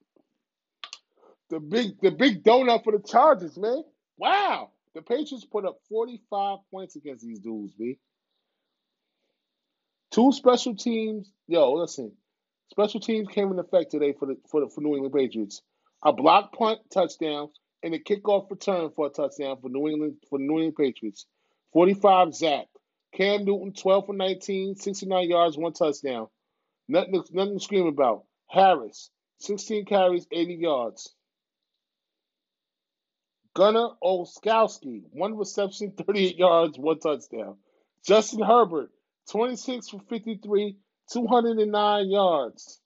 The big, the big donut for the Chargers, man. Wow, the Patriots put up 45 points against these dudes, B. Two special teams. Yo, listen. Special teams came in effect today for the for the for New England Patriots. A block punt touchdown and a kickoff return for a touchdown for New England for New England Patriots. 45 Zach. Cam Newton, 12 for 19, 69 yards, one touchdown. Nothing, nothing to scream about. Harris, 16 carries, 80 yards. Gunner Olszewski, one reception, [laughs] 38 yards, one touchdown. Justin Herbert, 26 for 53, 209 yards.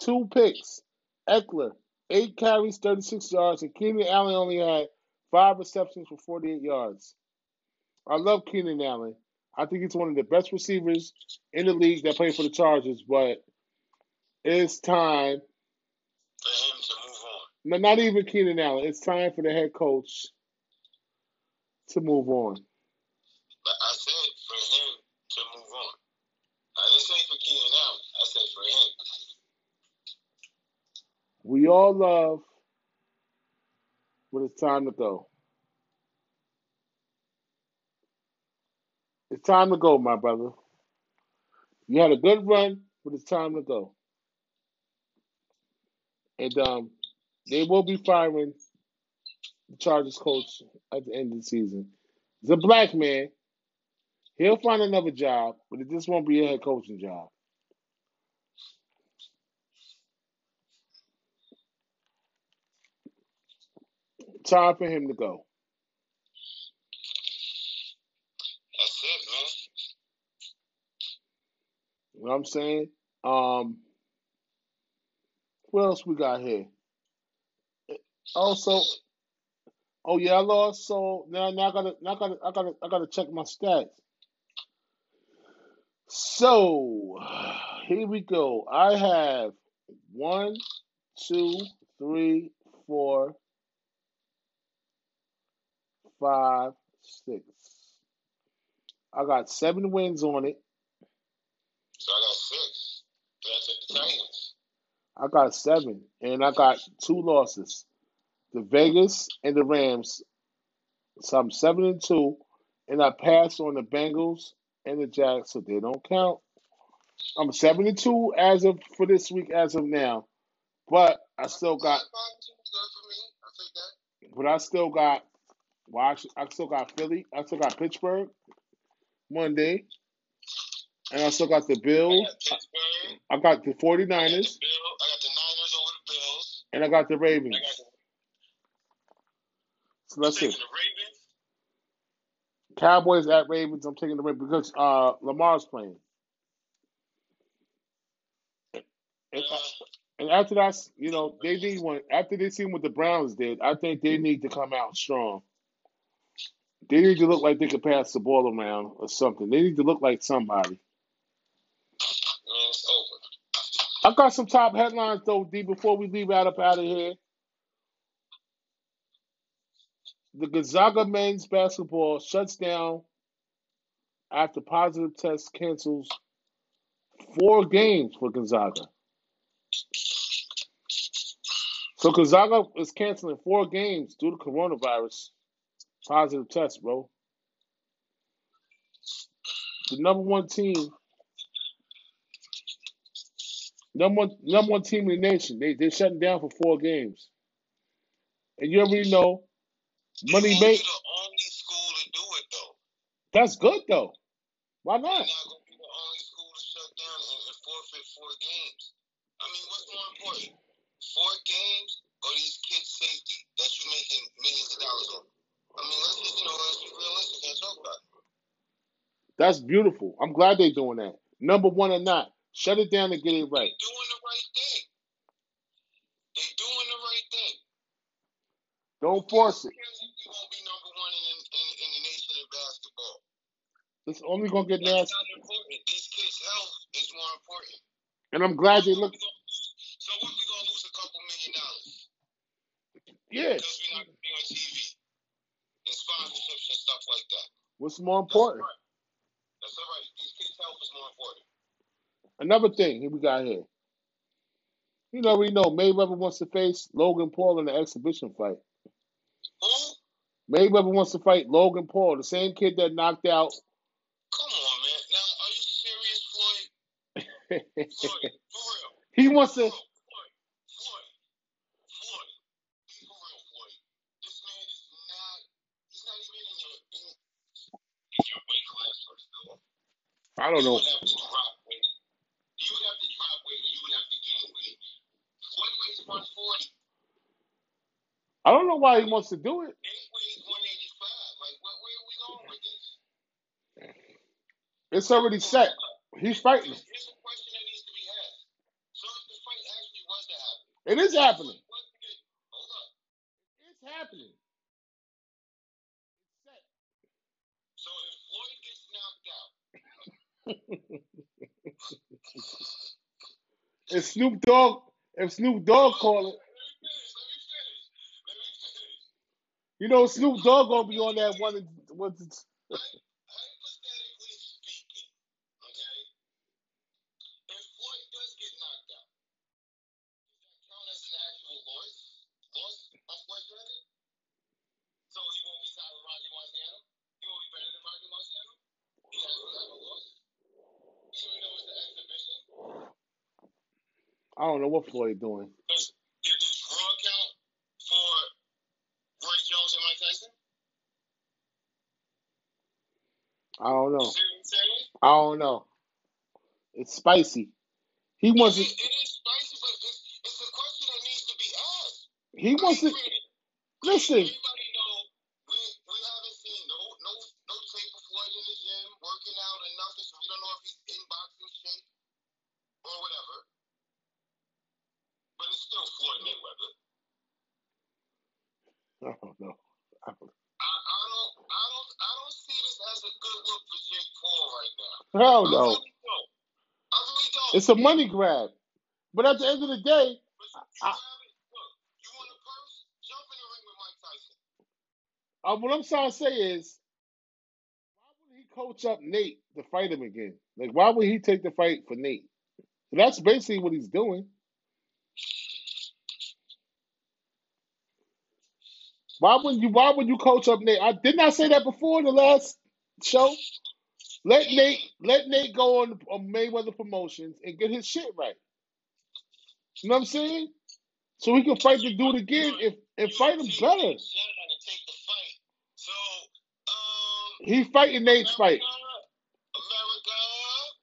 Two picks. Ekeler, eight carries, 36 yards, and Keenan Allen only had five receptions for 48 yards. I love Keenan Allen. I think he's one of the best receivers in the league that play for the Chargers, but it's time. For him to move on. No, not even Keenan Allen. It's time for the head coach to move on. But I said for him to move on. I didn't say for Keenan Allen. I said for him. We all love, but it's time to go. It's time to go, my brother. You had a good run, but it's time to go. And um, they will be firing the Chargers coach at the end of the season. He's a black man. He'll find another job, but it just won't be a head coaching job. Time for him to go. That's it, man. You know what I'm saying? Um, what else we got here? Also, Oh yeah, I lost. So now, now I gotta, now I gotta, I gotta, I gotta check my stats. So here we go. I have one, two, three, four, five, six. I got seven wins on it. So I got six. That's at the Titans. I got seven, and I got two losses. The Vegas and the Rams. So I'm seven and two, and I passed on the Bengals and the Jags, so they don't count. I'm seven and two as of for this week as of now, but I still got, Five, five, two, good for me. I'll take that. but I still got. Well, I, I still got Philly. I still got Pittsburgh Monday, and I still got the I Bills. got I got the I got 49ers, the Bill. I got the Niners over the Bills. and I got the Ravens. got the, So let's see. Ravens. Cowboys at Ravens. I'm taking the Ravens because uh, Lamar's playing. And, Uh, and after that, you know, they need one. After they seen what the Browns did, I think they need to come out strong. They need to look like they could pass the ball around or something. They need to look like somebody. Uh, over. I got some top headlines though, D. Before we leave out up out of here, the Gonzaga men's basketball shuts down after positive test cancels four games for Gonzaga. So Gonzaga is canceling four games due to coronavirus positive test, bro. The number one team, number one, number one team in the nation, they they're shutting down for four games. And you already know, money won't make be the only school to do it though. that's good though. Why not? not gonna be the only school to shut down and, and forfeit four games. I mean, what's more important? Four games or these kids' safety that you're making millions of dollars on? I mean, let's just, you know, let's be realistic and talk about it. That's beautiful. I'm glad they're doing that. Number one or not, shut it down and get it right. They're doing the right thing. They're doing the right thing. Don't force it. We won't be number one in, in, in the nation in basketball. It's only gonna get nasty. These kids' health is more important. And I'm glad they look. So what we gonna lose a couple million dollars Yeah. because we're not gonna be on TV and sponsorships and stuff like that. What's more important? right. That's all right. These kids' health is more important. Another thing here we got here. You know, we know Mayweather wants to face Logan Paul in the exhibition fight. Mayweather wants to fight Logan Paul, the same kid that knocked out. Come on, man. Now, are you serious, Floyd? Floyd, [laughs] for real. he wants For to. real. Floyd, Floyd, Floyd. Be for real, Floyd. This man is not. He's not even in your in, in your weight class, first of all. I don't You know. would have to drop weight. You would have to drop weight, or you would have to gain weight. Floyd weighs 140. I don't know why he wants to do it. Nate weighs 185. Like, where are we going with this? It's already set. He's fighting. Here's, a question that needs to be asked. So if the fight actually was to happen, It is happening. Hold up. It's happening. So if Floyd gets knocked out, If Snoop Dogg, if Snoop Dogg call it, let me finish. Let me finish. Let me finish. You know Snoop Dogg gonna be on that one. What? Hypothetically speaking, okay, if Floyd does get knocked out, does that count as an actual loss? Loss on Floyd's record? So he won't be tied with Rocky Marciano? He won't be better than Rocky Marciano? He has to have a loss? Even though it's an exhibition? I don't know what Floyd doing. Does, did the draw count for Roy Jones and Mike Tyson? I don't know. I don't know. It's spicy. He It wants is, it is spicy, but it's, it's a question that needs to be asked. He wants granted, Listen. everybody know we, we haven't seen no no no tape of Floyd in the gym working out or nothing, so we don't know if he's in boxing shape or whatever. But it's still Floyd Mayweather. I don't know. I, I don't, I don't, I don't see this as a good look for Jake Paul right now. Hell no. really don't. I really don't. It's a money grab. But at the end of the day, I- have it. Look, you want a purse? Jump in the ring with Mike Tyson. uh, what I'm trying to say is, why would he coach up Nate to fight him again? Like, why would he take the fight for Nate? So that's basically what he's doing. Why would you? Why would you coach up Nate? I didn't I say that before in the last show. Let Nate let Nate go on, on Mayweather Promotions and get his shit right. You know what I'm saying? So he can fight the dude again if and fight him better. Shut up and take the fight. So, um, He's fighting Nate's fight.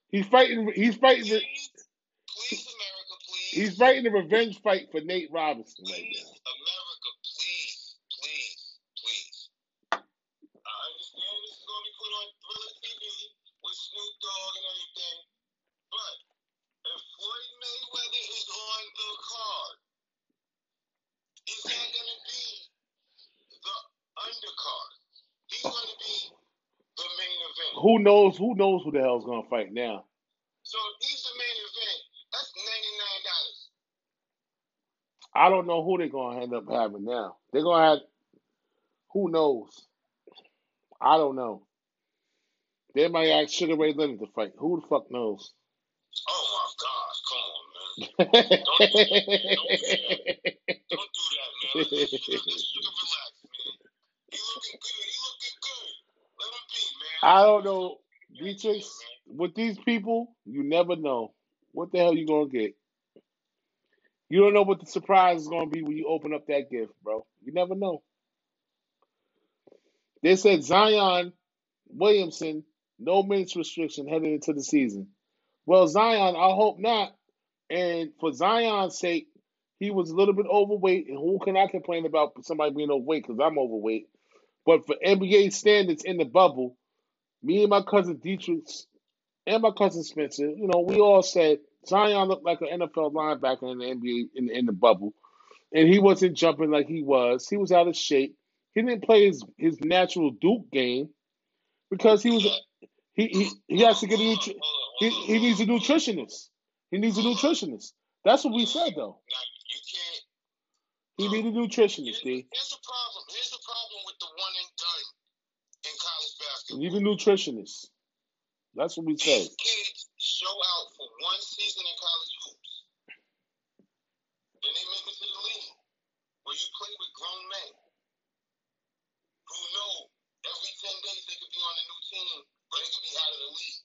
He's fighting. He's fighting. The, please, America, please. he's fighting the revenge fight for Nate Robinson right now. America, please, please, please. I understand this is going to be put on Triller TV with Snoop Dogg and everything, but if Floyd Mayweather is on the card, is that going to be the undercard? He's going to be the main event. Who knows? Who knows who the hell's gonna fight now? So he's the main event, that's ninety nine dollars. I don't know who they're gonna end up having now. They're gonna have. Who knows? I don't know. They might ask Sugar Ray Leonard to fight. Who the fuck knows? Oh my gosh, come on, man. [laughs] Don't do that, man. Let's, let's, sugar, let's sugar relax, man. He looking good. He looking good. Let him be, man. I don't know, Beatrix. With these people, you never know what the hell you gonna get. You don't know what the surprise is gonna be when you open up that gift, bro. You never know. They said Zion Williamson, no minutes restriction heading into the season. Well, Zion, I hope not. And for Zion's sake, he was a little bit overweight, and who can I complain about somebody being overweight because I'm overweight? But for NBA standards in the bubble, me and my cousin Dietrich and my cousin Spencer, you know, we all said Zion looked like an NFL linebacker in the NBA in, in the bubble, and he wasn't jumping like he was. He was out of shape. He didn't play his, his natural Duke game because he was he he, he has to get a nutri- he, he needs a nutritionist. He needs a nutritionist. That's what we said though. He needs a nutritionist, D. Here's the problem. Here's the problem with the one and done college basketball. need a nutritionist. That's what we said. These kids show out for one season in college hoops. Then they make it to the league where you play with grown men who know every 10 days they could be on a new team or they could be out of the league.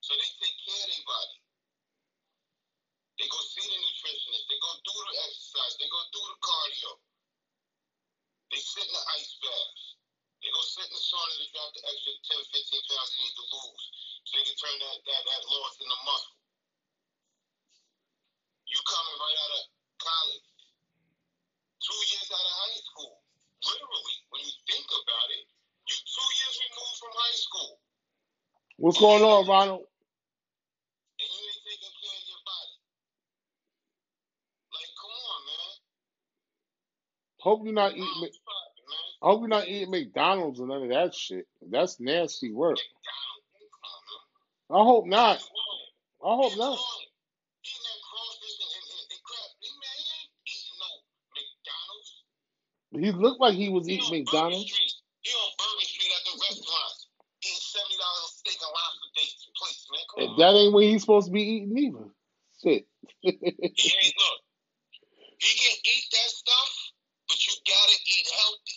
So they take care of their body. They go see the nutritionist. They go do the exercise. They go do the cardio. They sit in the ice baths. They go sit in the sauna to drop the extra 10, 15 pounds they need to lose so they can turn that, that, that loss into muscle. You coming right out of college, two years out of high school. Literally, when you think about it, you two years removed from high school, What's going on, Ronald? and you ain't taking care of your body. Like, come on, man. Hope you're not eating. Mom's popping, man. I hope you're not eating McDonald's or none of that shit. That's nasty work. I hope not. I hope not. He, looked like he was He eating McDonald's. He on Bourbon Street at the restaurant. Eating seventy dollars steak and lobster man. Come on. that ain't what he's supposed to be eating either. Shit. He ain't look. He can eat that stuff, but you gotta eat healthy.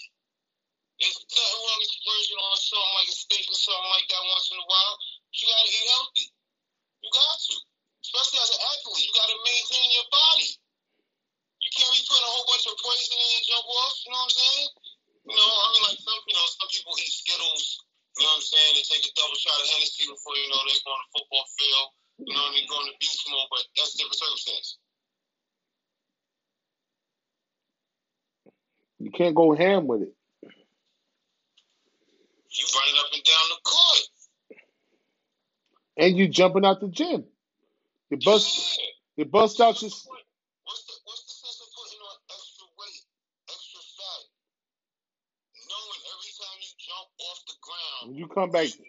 There's nothing wrong with splurging on something like a steak or something like that once in a while. But you gotta eat healthy. You got to. Especially as an athlete, you gotta maintain your body. You can't be putting a whole bunch of poison in your jump off, you know what I'm saying? You know, I mean like some you know, some people eat Skittles, you know what I'm saying? They take a double shot of Hennessy before you know they go on the football field. You know what I mean? Go on the beach more, but that's a different circumstance. You can't go ham with it. You running up and down the court. And you jumping out the gym. You bust yeah. you bust out your what's the what's the sense of putting on extra weight, extra fat? Knowing every time you jump off the ground when you come back you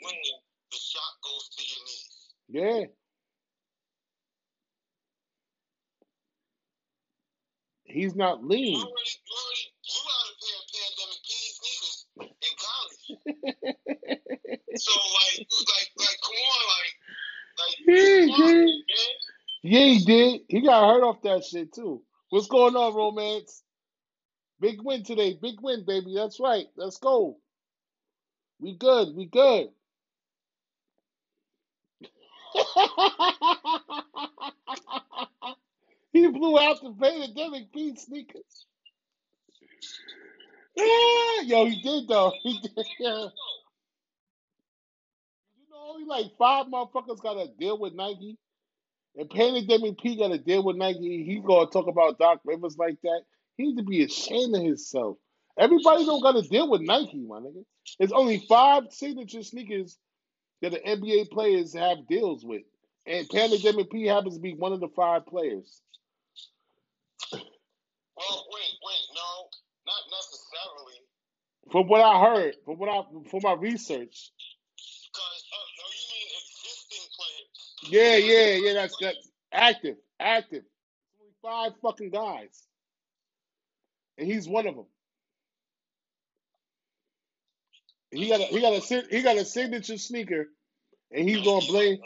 the shot goes to your knees. Yeah. He's not lean. You already, So like, like, like, come on, like, like, [laughs] Yeah, on, yeah. Yeah, he did. He got hurt off that shit too. What's going on, romance? Big win today. Big win, baby. That's right. Let's go. We good. We good. [laughs] he blew out the pandemic P sneakers. Ah, yo, he did though. [laughs] He did. Yeah. You know, only like five motherfuckers gotta deal with Nike. And Pandemic P gotta deal with Nike. He gonna talk about Doc Rivers like that. He need to be ashamed of himself. Everybody don't gotta deal with Nike, my nigga. It's only five signature sneakers that the NBA players have deals with. And Pandemic P happens to be one of the five players. Well, wait, wait, no, not necessarily. From what I heard, from what I from my research. Because, oh, no, you mean existing players. Yeah, yeah, yeah, that's that active, active. Only five fucking guys. And he's one of them. He got a he got a he got a signature sneaker, and he's gonna blame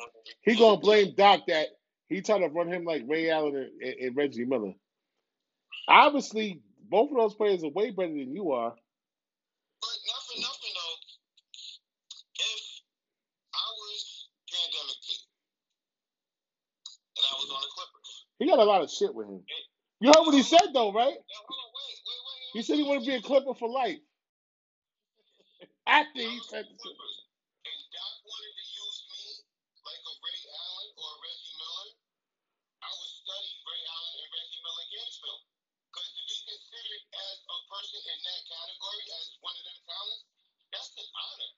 he gonna blame Doc that he tried to run him like Ray Allen and, and, and Reggie Miller. Obviously, both of those players are way better than you are. But not for nothing, though. If I was pandemic P and I was on the Clippers, He got a lot of shit with him. You heard what he said though, right? now hold on, wait, wait, wait. He said he want to be a Clipper for life. After he said, Clippers, and Doc wanted to use me like a Ray Allen or a Reggie Miller, I would study Ray Allen and Reggie Miller game film. Because to be considered as a person in that category as one of them talents, that's an honor.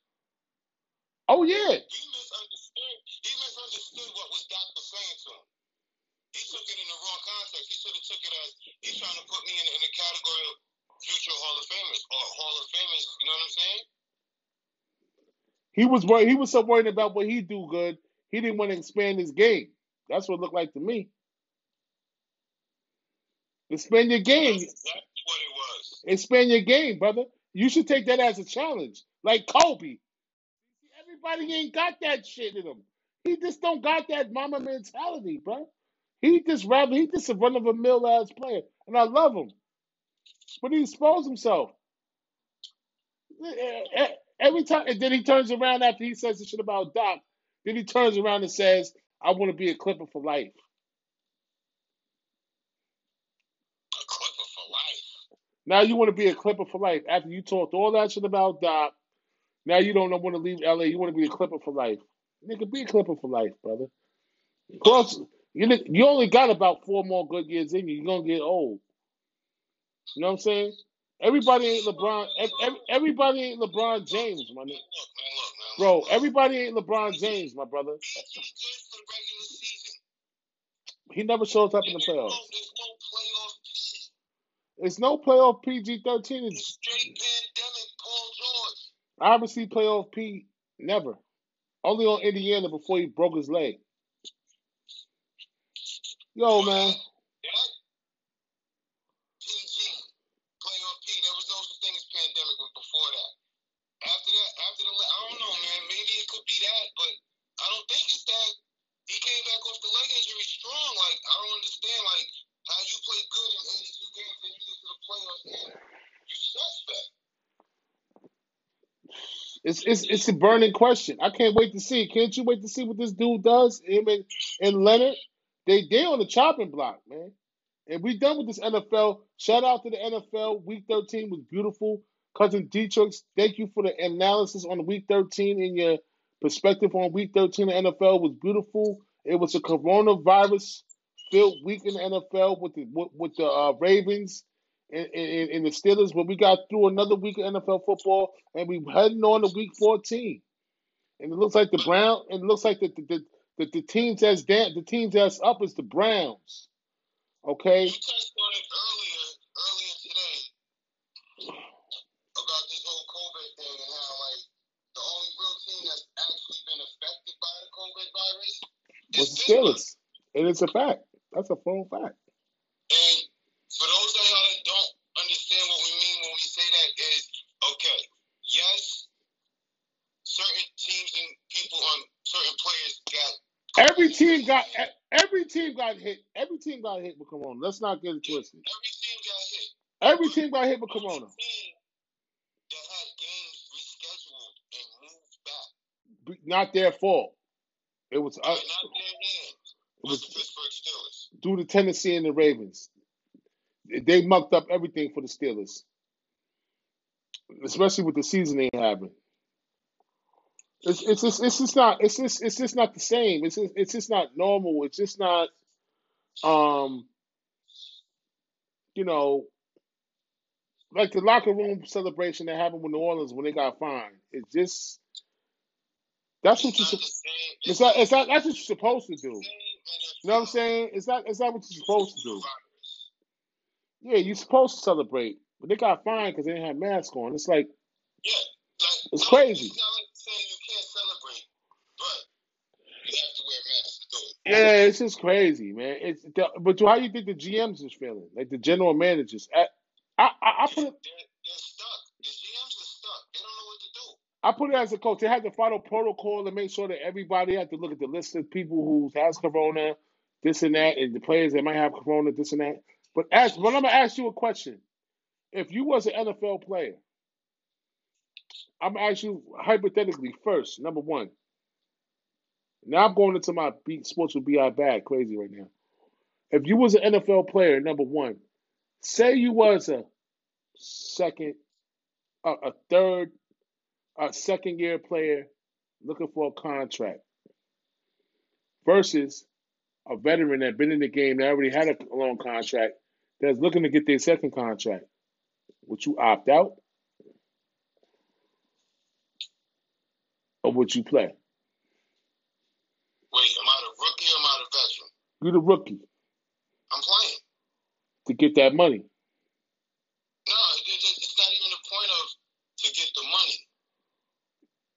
"Oh yeah, He misunderstood. He misunderstood what was Doc was saying to him. He took it in the wrong context. He should have took it as he's trying to put me in, in the category of future Hall of Famers or Hall of Famers. You know what I'm saying? He was worried. He was so worried about what he do good. He didn't want to expand his game. That's what it looked like to me. Expand your game. That's exactly what it was. Expand your game, brother. You should take that as a challenge, like Kobe. Everybody ain't got that shit in him. He just don't got that Mamba mentality, bro. He just rather he just a run of a mill ass player, and I love him. But he exposed himself. Eh, eh, Every time, and then he turns around after he says the shit about Doc. Then he turns around and says, "I want to be a Clipper for life." A Clipper for life. Now you want to be a Clipper for life after you talked all that shit about Doc. Now you don't want to leave LA. You want to be a Clipper for life. Nigga, be a Clipper for life, brother. Plus, you you only got about four more good years in you. You're gonna get old. You know what I'm saying? Everybody ain't LeBron. ev- ev- Everybody ain't LeBron James, my nigga. Bro, everybody ain't LeBron James, my brother. He never shows up in the playoffs. It's no playoff PG 13. It's obviously playoff P. Never. Only on Indiana before he broke his leg. Yo, man. That PG, playoff P, there was no such thing as pandemic before that. After that, after the, I don't know, man. Maybe it could be that, but I don't think it's that. He came back off the leg injury strong. Like I don't understand, like how you play good in 82 games and you get to the playoffs and you suspect. It's it's a burning question. I can't wait to see. Can't you wait to see what this dude does? Him and, and Leonard, they they on the chopping block, man. And we done with this NFL. Shout out to the NFL. Week 13 was beautiful. Cousin Dietrich, thank you for the analysis on Week 13 and your perspective on Week 13 the NFL was beautiful. It was a coronavirus filled week in the NFL with the with, with the uh, Ravens and, and, and the Steelers, but we got through another week of NFL football, and we heading on to Week 14. And it looks like the Brown. It looks like the the, the, the, teams that's down, the teams that's up is the Browns. Okay, You touched on it earlier, earlier today about this whole COVID thing and how like the only real team that's actually been affected by the COVID virus is the. Steelers. And it's a fact. That's a full fact. And for those of y'all that don't understand what we mean when we say that is, okay, yes, certain teams and people on certain players got Every team got every team got hit. Every team got hit with Corona. Let's not get it twisted. every team got hit. Every team got hit with Corona. team that had games rescheduled and moved back, B- Not their fault. It was uh, uh, not their hands, it was Pittsburgh Steelers. due to Tennessee and the Ravens. They mucked up everything for the Steelers, especially with the season they having. It's it's just it's just not it's just it's just not the same. It's just, it's just not normal. It's just not um you know like the locker room celebration that happened with New Orleans when they got fined. It's just that's what you same. it's not it's not that's what you're supposed to do. You know what I'm saying? It's not it's not what you're supposed to do. Yeah, you're supposed to celebrate, but they got fined because they didn't have masks on. It's like Yeah, like it's crazy. it's not like saying can't celebrate, but you have to wear masks to do it. Yeah, it's just crazy, man. It's the, but how do you think the GMs is feeling? Like the general managers? Eh, I I, I I put it they're, they're stuck. The GMs are stuck. They don't know what to do. I put it as a coach. They had to follow protocol to make sure that everybody had to look at the list of people who has corona, this and that, and the players that might have corona, this and that. But ask, but I'm gonna ask you a question. If you was an NFL player, I'm gonna ask you hypothetically first. Number one. Now I'm going into my sports with bi bag crazy right now. If you was an NFL player, number one, say you was a second, a, a third, a second year player looking for a contract versus a veteran that been in the game that already had a long contract that's looking to get their second contract. Would you opt out or would you play? Wait, am I the rookie or am I the veteran? You're the rookie I'm playing. to get that money. No, it, it, it's not even the point of to get the money.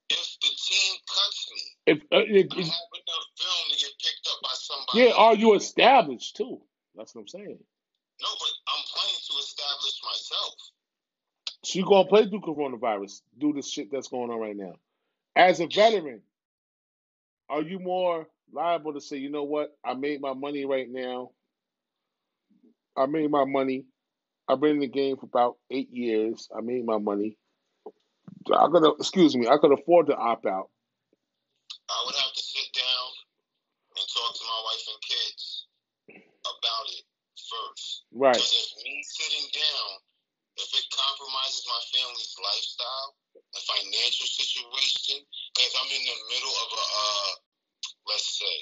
If the team cuts me, If, uh, if, I have enough film to get picked up by somebody yeah, are you established too? That's what I'm saying. No, but I'm playing to establish myself. So you gonna play through coronavirus, do this shit that's going on right now. As a veteran, are you more liable to say, you know what, I made my money right now. I made my money. I've been in the game for about eight years. I made my money. So I could, excuse me, I could afford to opt out. I would have to sit down and talk to my wife and kids about it first. Right. Because if me sitting down, if it compromises my family's lifestyle and financial situation, because I'm in the middle of a, uh, let's say,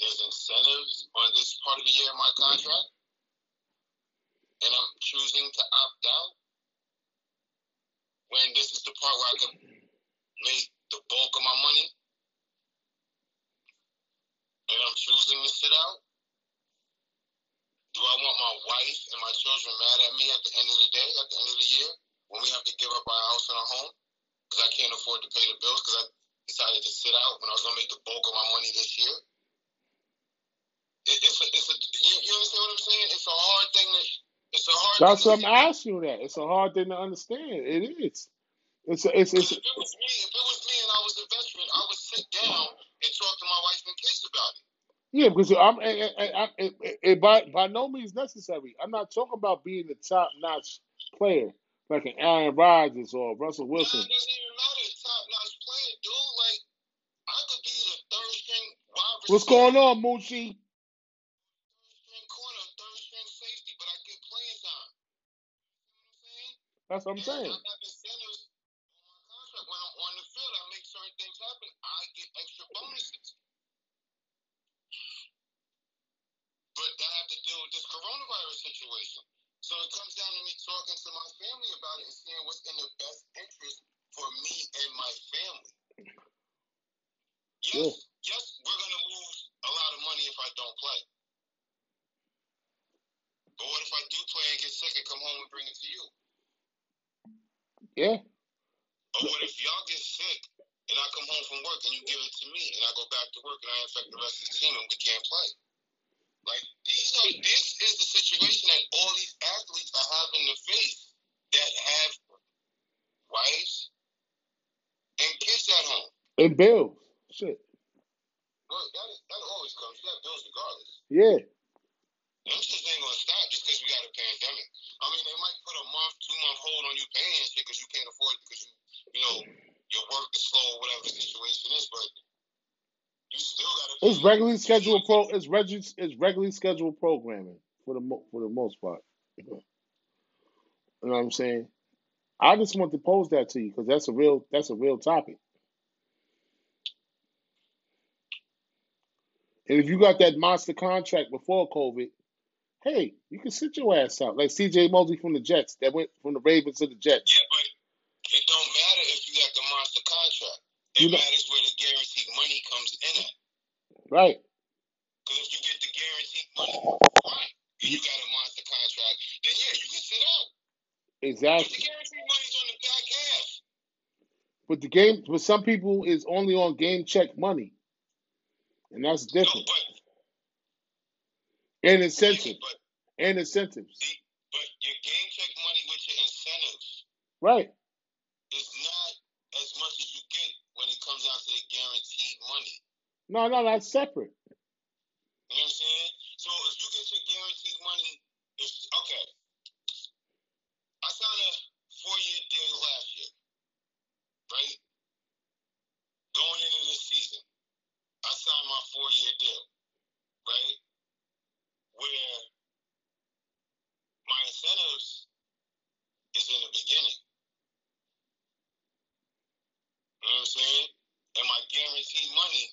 there's incentives on this part of the year in my contract, and I'm choosing to opt out, when this is the part where I can make the bulk of my money, and I'm choosing to sit out, do I want my wife and my children mad at me at the end of the day, at the end of the year, when we have to give up our house and our home because I can't afford to pay the bills because I decided to sit out when I was going to make the bulk of my money this year? It, it's a, it's a, you, you understand what I'm saying? It's a hard thing to, it's a hard That's thing what I'm asking you. That it's a hard thing to understand. It is. It's a, it's it's if it was me, if it was me and I was a veteran, I would sit down and talk to my wife and kids about it. yeah because I'm I, I, I, it, it, by by no means necessary. I'm not talking about being the top notch player like an Aaron Rodgers or Russell Wilson. it doesn't even matter. Top notch player, dude. Like I could be the third string wide What's going on, Moochie? third string corner, third string safety, but I get playing time. You know what I'm saying? That's what I'm And saying. I have incentives on my contract. When I'm on the field, I make certain things happen. I get extra bonuses. But I have to deal with this coronavirus situation. So it comes down to me talking to my family about it and seeing what's in the best interest for me and my family. Yes, yes, we're gonna lose a lot of money if I don't play. But what if I do play and get sick and come home and bring it to you? Yeah. Or what if y'all get sick and I come home from work and you give it to me and I go back to work and I infect the rest of the team and we can't play. Like these are this is the situation that all these athletes are having to face that have wives and kids at home. And bills. Shit. Well, that, is, that always comes. You got bills regardless. Yeah. Them shit ain't gonna stop just because we got a pandemic. I mean, they might put a month, two month hold on you paying shit because you can't afford it because you, you know, your work is slow or whatever the situation is, but you still gotta. It's regularly scheduled pro. It's regu- It's regularly scheduled programming for the mo- for the most part. You know what I'm saying? I just want to pose that to you because that's a real that's a real topic. And if you got that monster contract before COVID, hey, you can sit your ass out like C.J. Mosley from the Jets that went from the Ravens to the Jets. Yeah, but it don't matter if you got the monster contract. It You know- matters where the guaranteed money comes in at. Right? Because if you get the guaranteed money, right, and you got a monster contract, then yeah, you can sit out. Exactly. guaranteed money's on the back half. But the game, but some people is only on game check money, and that's different. And incentives. And incentives. but your game check money with your incentives Right? is not as much as you get when it comes out to the guaranteed money. No, no, that's separate. You know what I'm saying? So if you get your guaranteed money, if okay, I signed a four-year deal last year, right? Going into this season, I signed my four-year deal, right? Where my incentives is in the beginning. You know what I'm saying? And my guaranteed money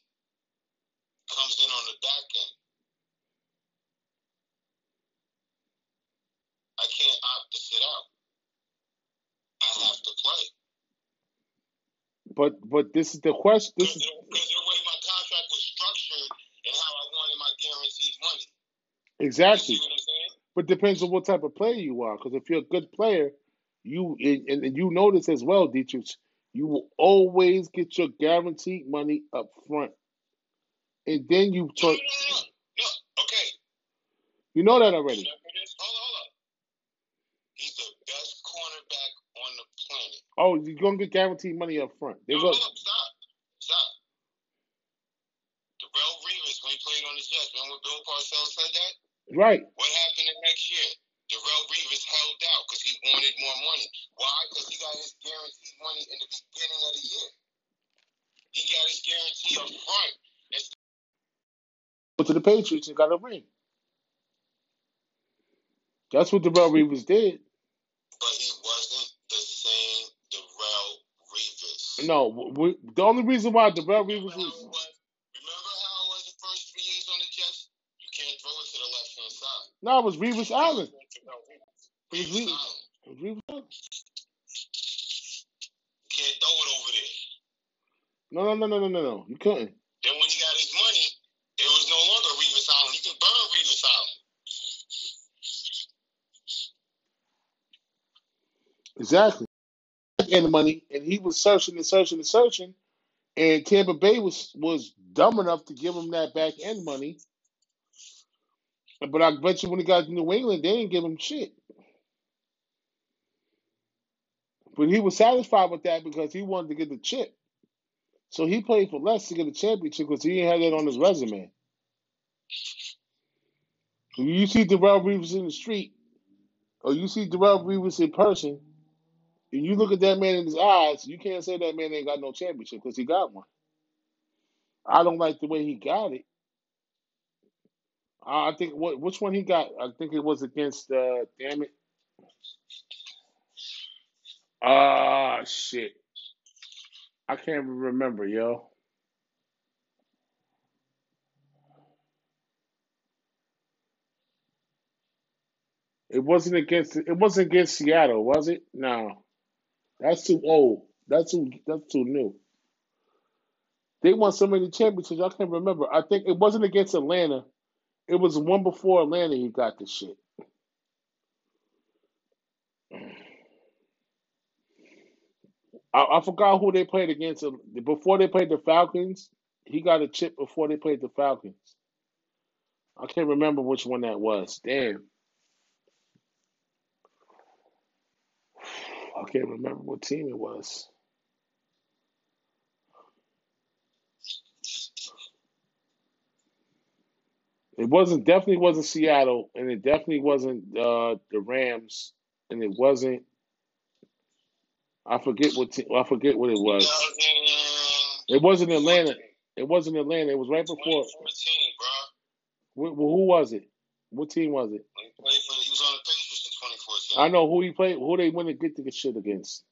comes in on the back end. I can't opt to sit out. I have to play. But but this is the question. This is the way my contract was structured and how I wanted my guaranteed money. Exactly. what I'm saying? But depends on what type of player you are. Because if you're a good player, you and, and you know this as well, Dietrich. You will always get your guaranteed money up front, and then you talk. no, no, no. No, okay. You know that already. remember this? Hold on, hold on. He's the best cornerback on the planet. Oh, you're gonna get guaranteed money up front. They No, hold up, stop. Stop. Darrelle Revis, when he played on the Jets, remember Bill Parcells said that? Right. What happened the next year? Darrelle Revis held out because he wanted more money. Why? Because he got his guaranteed money in the beginning of the year. He got his guarantee up front. Went to the Patriots and got a ring. That's what Darrelle Revis did. No, we, the only reason why Darrelle Revis Remember was how it was the first three years on the Jets? You can't throw it to the left hand side. no, it was Revis Island. Darrelle Revis. It was Revis Revis. Island. It was Revis Island. You can't throw it over there. No, no, no, no, no, no, no. You couldn't. Then when he got his money, it was no longer Revis Island. You can burn Revis Island. Exactly. And the money, and he was searching and searching and searching, and Tampa Bay was was dumb enough to give him that back end money. But I bet you when he got to New England, they didn't give him shit. But he was satisfied with that because he wanted to get the chip. So he played for less to get a championship because he didn't have that on his resume. When you see Darrelle Revis in the street, or you see Darrelle Revis in person, and you look at that man in his eyes, you can't say that man ain't got no championship because he got one. I don't like the way he got it. I think what which one he got? I think it was against uh damn it. Ah shit. I can't remember, yo. It wasn't against it wasn't against Seattle, was it? No. That's too old. That's too that's too new. They won so many championships, I can't remember. I think it wasn't against Atlanta. It was one before Atlanta he got the shit. I, I forgot who they played against. Before they played the Falcons, he got a chip before they played the Falcons. I can't remember which one that was. Damn. I can't remember what team it was. It wasn't definitely wasn't Seattle, and it definitely wasn't uh, the Rams, and it wasn't. I forget what te- I forget what it was. It wasn't Atlanta. It wasn't Atlanta. It was right before. 2014, bro. Wh- who was it? What team was it? He played for. He was on the Patriots in 2014. I know who he played. Who they went to get the shit against.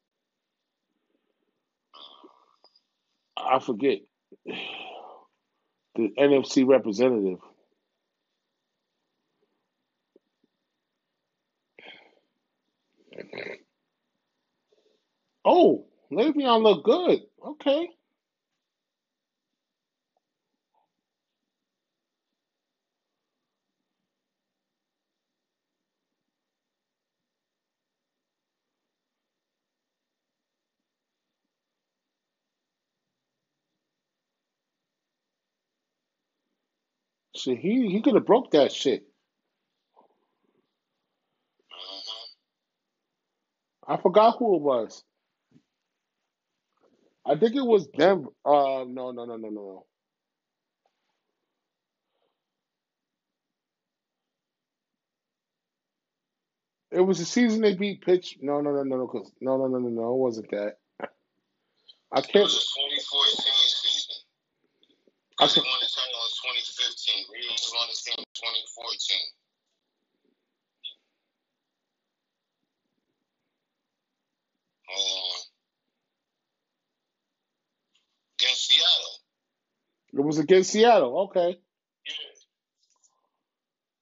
I forget. The NFC representative. Oh, Le'Veon look good. Okay. Shit, he he could have broke that shit. Mhm. I forgot who it was. I think it was Denver. Uh, no, no, no, no, no, no. It was the season they beat Pitch. No, no, no, no, no, 'cause- no, no, no, no, no. It wasn't that. I can't. was a 2014 season. I can, won the title in 2015. Reed was on the team in 2014. Hold on. Against Seattle. it was against Seattle. Okay. Yeah.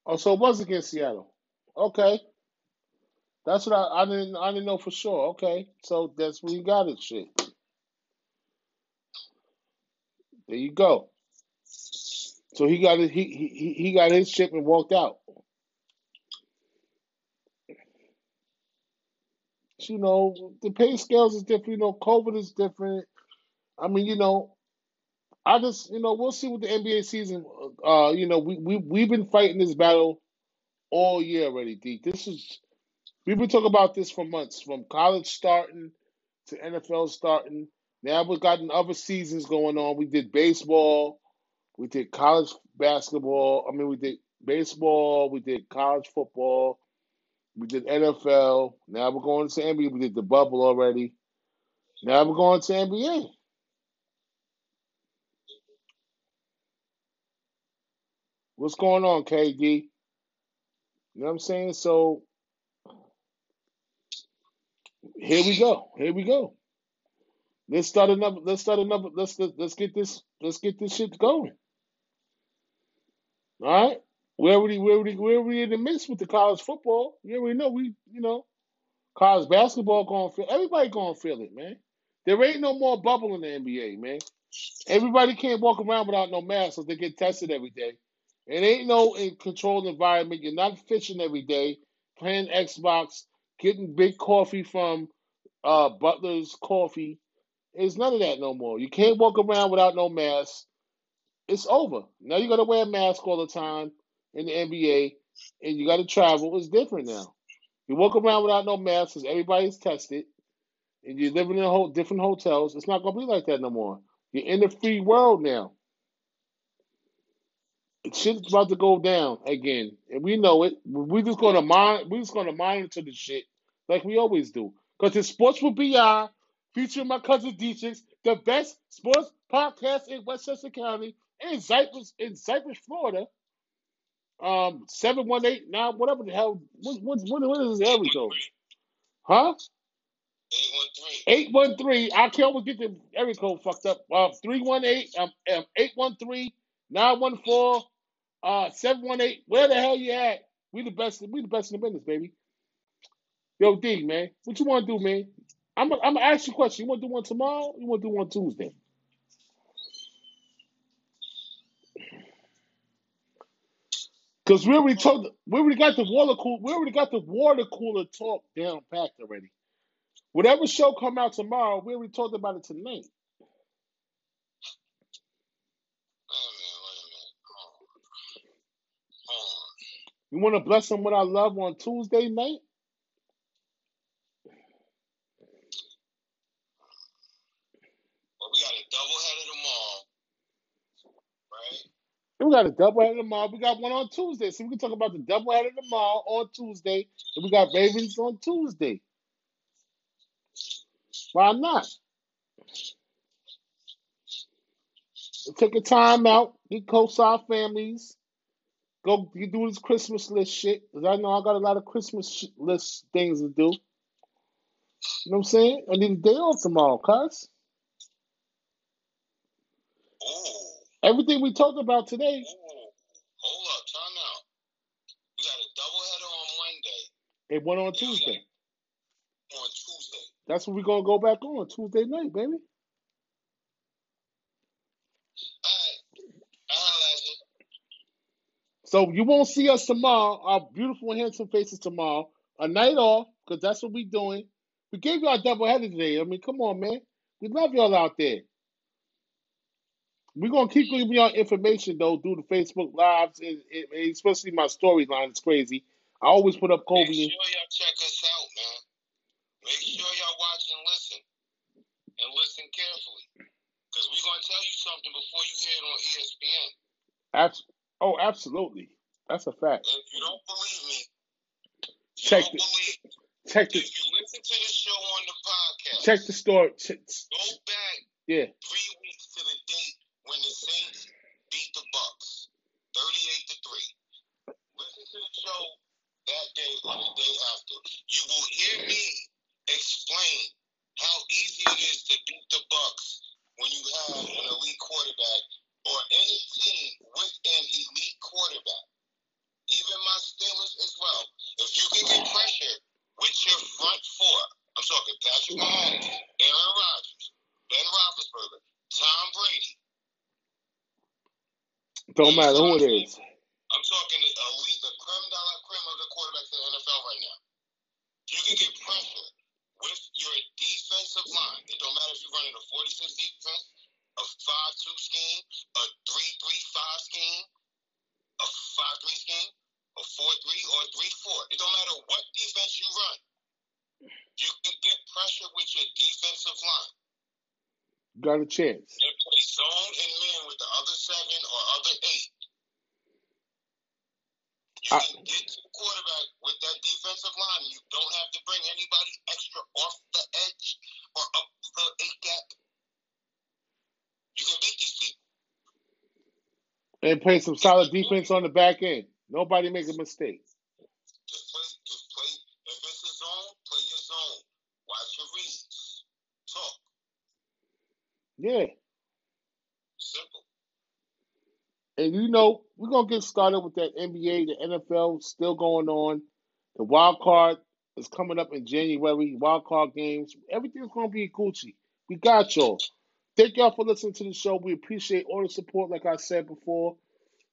Oh, so it was against Seattle. Okay. That's what I, I didn't I didn't know for sure. Okay. So that's where you got it. Shit. There you go. So he got it. He he he got his chip and walked out. You know, the pay scales is different. You know, COVID is different. I mean, you know, I just, you know, we'll see what the NBA season. Uh, you know, we we we've been fighting this battle all year already. D. This is we've been talking about this for months, from college starting to NFL starting. Now we've gotten other seasons going on. We did baseball, we did college basketball. I mean, we did baseball, we did college football, we did NFL. Now we're going to NBA. We did the bubble already. Now we're going to NBA. What's going on, KD? You know what I'm saying? So here we go. Here we go. Let's start another. Let's start another. Let's let's, let's get this. Let's get this shit going. All right. We already we already we already in the midst with the college football. You already know we you know college basketball going to feel everybody going to feel it, man. There ain't no more bubble in the NBA, man. Everybody can't walk around without no mask so they get tested every day. It ain't no in controlled environment. You're not fishing every day, playing Xbox, getting big coffee from uh Butler's Coffee. It's none of that no more. You can't walk around without no mask. It's over. Now you got to wear a mask all the time in the NBA, and you got to travel. It's different now. You walk around without no mask because everybody's tested, and you're living in a whole different hotels. It's not gonna be like that no more. You're in the free world now. Shit's about to go down again, and we know it. We're just gonna mon- We're just gonna monitor the shit like we always do. Cause it's Sports with Bi, featuring my cousin Dietrich, the best sports podcast in Westchester County, in Cypress, in Cypress, Florida. Um, seven one eight nine, whatever the hell. What what what, is this area code? Huh? 813. Eight one three. I can't always get the area code fucked up. Uh, three one eight. Um, um, eight one three nine one four. Uh, seven one eight. Where the hell you at? We the best. We the best in the business, baby. Yo, D, man, what you want to do, man? I'm gonna I'm gonna ask you a question. You want to do one tomorrow? You want to do one Tuesday? Because we already told, we already got the water cool, we already got the water cooler talk down packed already. Whatever show come out tomorrow, we already talked about it tonight. You want to bless them with our love on Tuesday night? Well, we got a double header tomorrow, right? We got a double header tomorrow. We got one on Tuesday, so we can talk about the double header tomorrow on Tuesday, and we got Ravens on Tuesday. Why not? Take a time out, get close to our families, go you do this Christmas list shit. Cause I know I got a lot of Christmas list things to do. You know what I'm saying? I need a day off tomorrow, cuz. Oh. Everything we talked about today, ooh. Hold up, time out. We got a double header on Monday it went on and Tuesday. on Tuesday. That's what we're gonna go back on Tuesday night, baby. Alright, I'll ask you. So you won't see us tomorrow, our beautiful handsome faces tomorrow. A night off, because that's what we doing. We gave y'all a double header today. I mean, come on, man. We love y'all out there. We're gonna keep giving y'all information though through the Facebook lives and, and- especially my storyline. It's crazy. I always put up COVID Make Kobe. sure y'all check us out, man. Make sure y'all watch and listen. And listen carefully. Because we're going to tell you something before you hear it on ESPN. Abs- oh, absolutely. That's a fact. If you don't believe me, Check believe check the If you listen to the show on the podcast, check the story. Check, go back yeah, three weeks to the date when the Saints beat the Bucks, thirty-eight to three. Listen to the show that day or the day after. You will hear me explain how easy it is to beat the Bucks when you have an elite quarterback or any team with an elite quarterback. Even my Steelers as well. If you can get pressure with your front four, I'm talking Patrick Mahomes, Aaron Rodgers, Ben Roethlisberger, Tom Brady. Don't matter who it is. I'm talking the elite, the creme de la creme of the quarterbacks in the NFL right now. You can get pressure with your defensive line. It don't matter if you're running a 46 defense, a 5-2 scheme, a 3-3-5 scheme, a 5-3 scheme, a 4-3 or a 3-4. It don't matter what defense you run. You can get pressure with your defensive line. Got a chance. and play zone and man with the other seven or other eight. Uh, you I- can get to the quarterback with that defensive line. You don't have to bring anybody extra off the edge or up the eight gap. You can beat these people. And play some solid defense on the back end. Nobody make a mistake. Just play, just play. If it's a zone, play your zone. Watch your reads. Talk. Yeah. Simple. And you know, we're gonna get started with that NBA, the NFL still going on. The wild card is coming up in January, wild card games. Everything's gonna be Gucci. We got y'all. Thank y'all for listening to the show. We appreciate all the support, like I said before.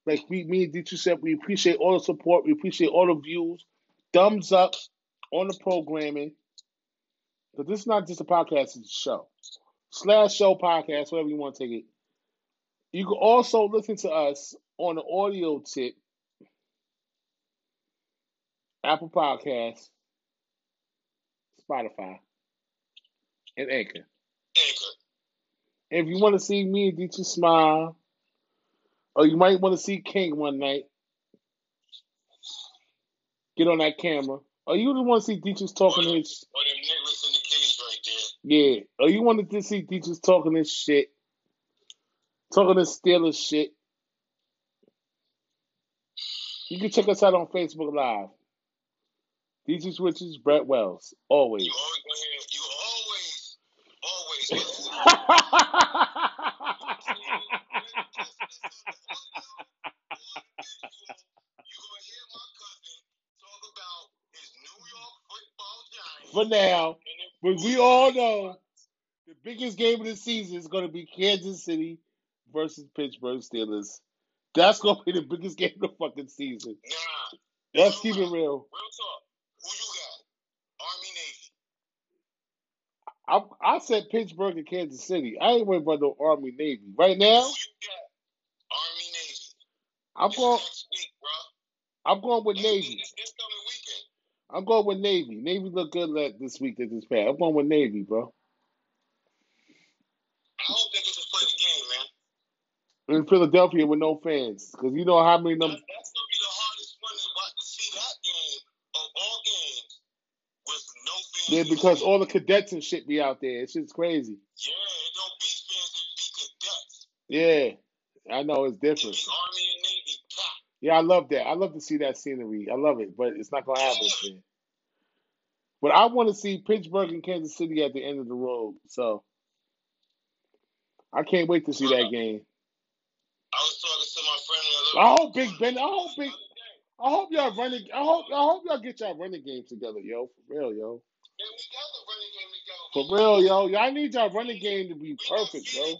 Like we me and Dietrich said, we appreciate all the support, we appreciate all the views. Thumbs up on the programming. But this is not just a podcast, it's a show. Slash show podcast, whatever you want to take it. You can also listen to us on the audio tip, Apple Podcasts, Spotify, and Anchor. Anchor. If you want to see me and Dietrich smile, or you might want to see King one night, get on that camera. Or you just want to see Dietrich talking his Or them niggas in the cage right there. yeah. Or you wanted to see Dietrich talking this shit, talking his Steelers shit. You can check us out on Facebook Live. Dietrich Richards, Brett Wells, always. You always you always, always. You gonna hear my cousin talk about his New York football giants. For now, but we all know the biggest game of the season is going to be Kansas City versus Pittsburgh Steelers. That's going to be the biggest [laughs] game of the fucking season. Nah, Let's keep it real. real talk. Who you got? Army Navy. I I said Pittsburgh and Kansas City. I ain't worried about no Army Navy right now. Who you got? Army Navy. I'm This going. next week, bro. I'm going with This, Navy. this, this coming weekend. I'm going with Navy. Navy look good like this week that this past. I'm going with Navy, bro. I hope they get to play the game, man. In Philadelphia with no fans, because you know how many of That, them. that's gonna be the hardest one to watch to see that game of all games with no fans. Yeah, because all the cadets and shit be out there. It's just crazy. Yeah, it don't be fans, it be cadets. Yeah, I know it's It different. Army and Navy top. Yeah, I love that. I love to see that scenery. I love it, but it's not gonna happen Yeah. But I want to see Pittsburgh and Kansas City at the end of the road. So I can't wait to see that game. I hope Big Ben. I hope Big. I hope y'all running. I hope. I hope y'all get y'all running game together, yo. For real, yo. For real, yo. Y'all need y'all running game to be perfect, bro.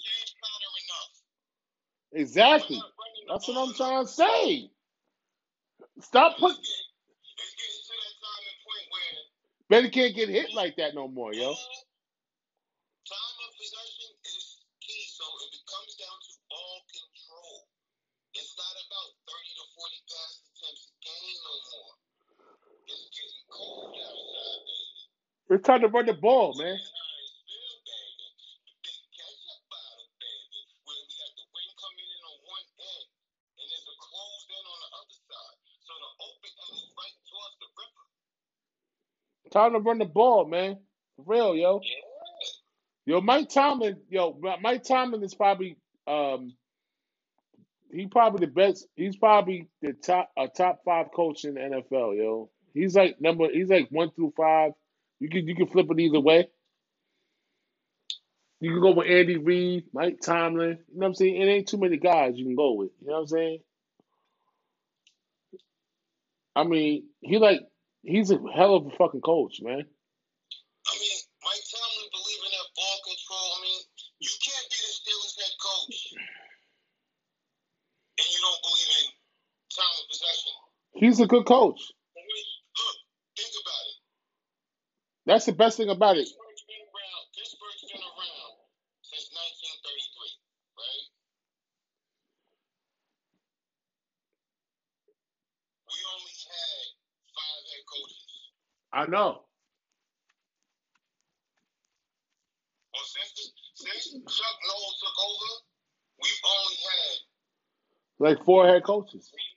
Exactly. That's what I'm trying to say. Stop putting. Ben can't get hit like that no more, yo. End is right towards the man. Time to run the ball, man. For real, yo. Yo, Mike Tomlin, yo, Mike Tomlin is probably um he probably the best. He's probably the top a top five coach in the NFL, yo. He's like number. He's like one through five. You can you can flip it either way. You can go with Andy Reid, Mike Tomlin. You know what I'm saying? It ain't too many guys you can go with. You know what I'm saying? I mean, he like he's a hell of a fucking coach, man. I mean, Mike Tomlin believe in that ball control. I mean, you can't be the Steelers head coach and you don't believe in time of possession. He's a good coach. I mean, look, think about it. That's the best thing about it. Pittsburgh's been around. Pittsburgh's been around since 1933, right? We only had five head coaches. I know. Well, since since Chuck Noll took over, we've only had Like four head coaches. three,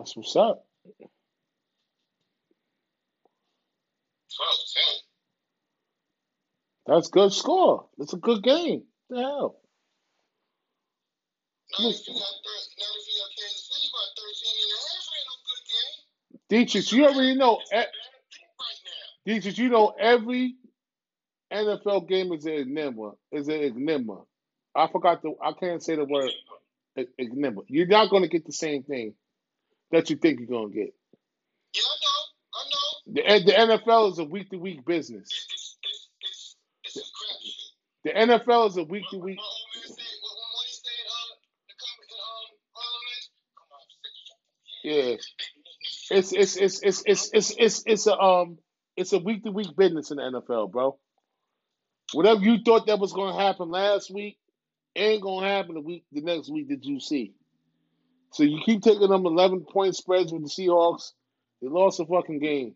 That's what's up. That's good score. That's a good game. What the hell? Not if you got not if you got Kansas City by 13 and a half, ain't no good game. Dietrich, you already know. it's a bad thing right. Dietrich, you know every NFL game is an enigma. Is an enigma. I forgot the. I can't say the word enigma. You're not going to get the same thing that you think you're going to get. Yeah, I know. I know. The, the NFL is a week to week business. It's it's it's it's, it's a crapshoot. The NFL is a week to week. Yeah, it's it's it's it's it's it's it's it's a um it's a week to week business in the NFL, bro. Whatever you thought that was going to happen last week ain't going to happen the week the next week that you see. So you keep taking them 11 point spreads with the Seahawks. They lost a fucking game.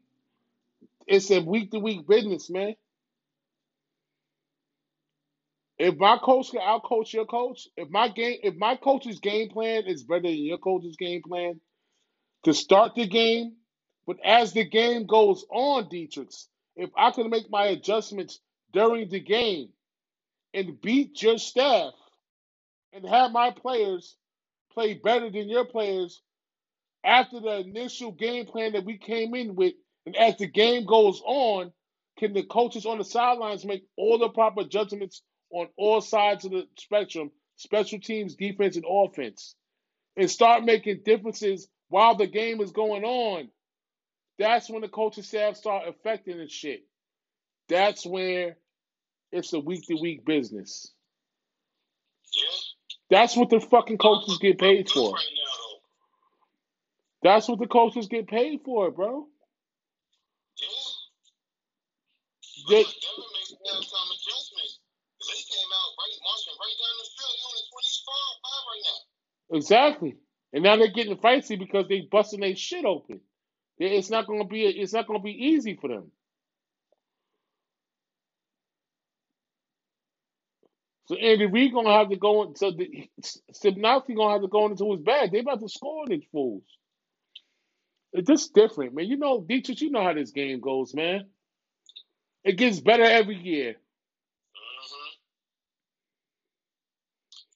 It's a week to week business, man. If my coach can outcoach your coach, if my game, if my coach's game plan is better than your coach's game plan to start the game, but as the game goes on, Dietrich, if I can make my adjustments during the game and beat your staff and have my players play better than your players after the initial game plan that we came in with, and as the game goes on, can the coaches on the sidelines make all the proper judgments on all sides of the spectrum, special teams, defense, and offense, and start making differences while the game is going on? That's when the coaching staff start affecting the shit. That's where it's a week to week business. Yeah. That's what the fucking coaches get paid for. right now, though. That's what the coaches get paid for, bro. Yeah. They, But look, Denver makes halftime adjustments. They came out right, marching right down the field. They're on the 25 five right now. exactly. And now they're getting feisty because they busting their shit open. It's not gonna be it's not gonna be easy for them. So Andy Reid gonna have to go in. So the Stepnoski gonna have to go into his bag. They about to score on these fools. It's just different, man. You know, Dietrich, you know how this game goes, man. It gets better every year. Mm-hmm.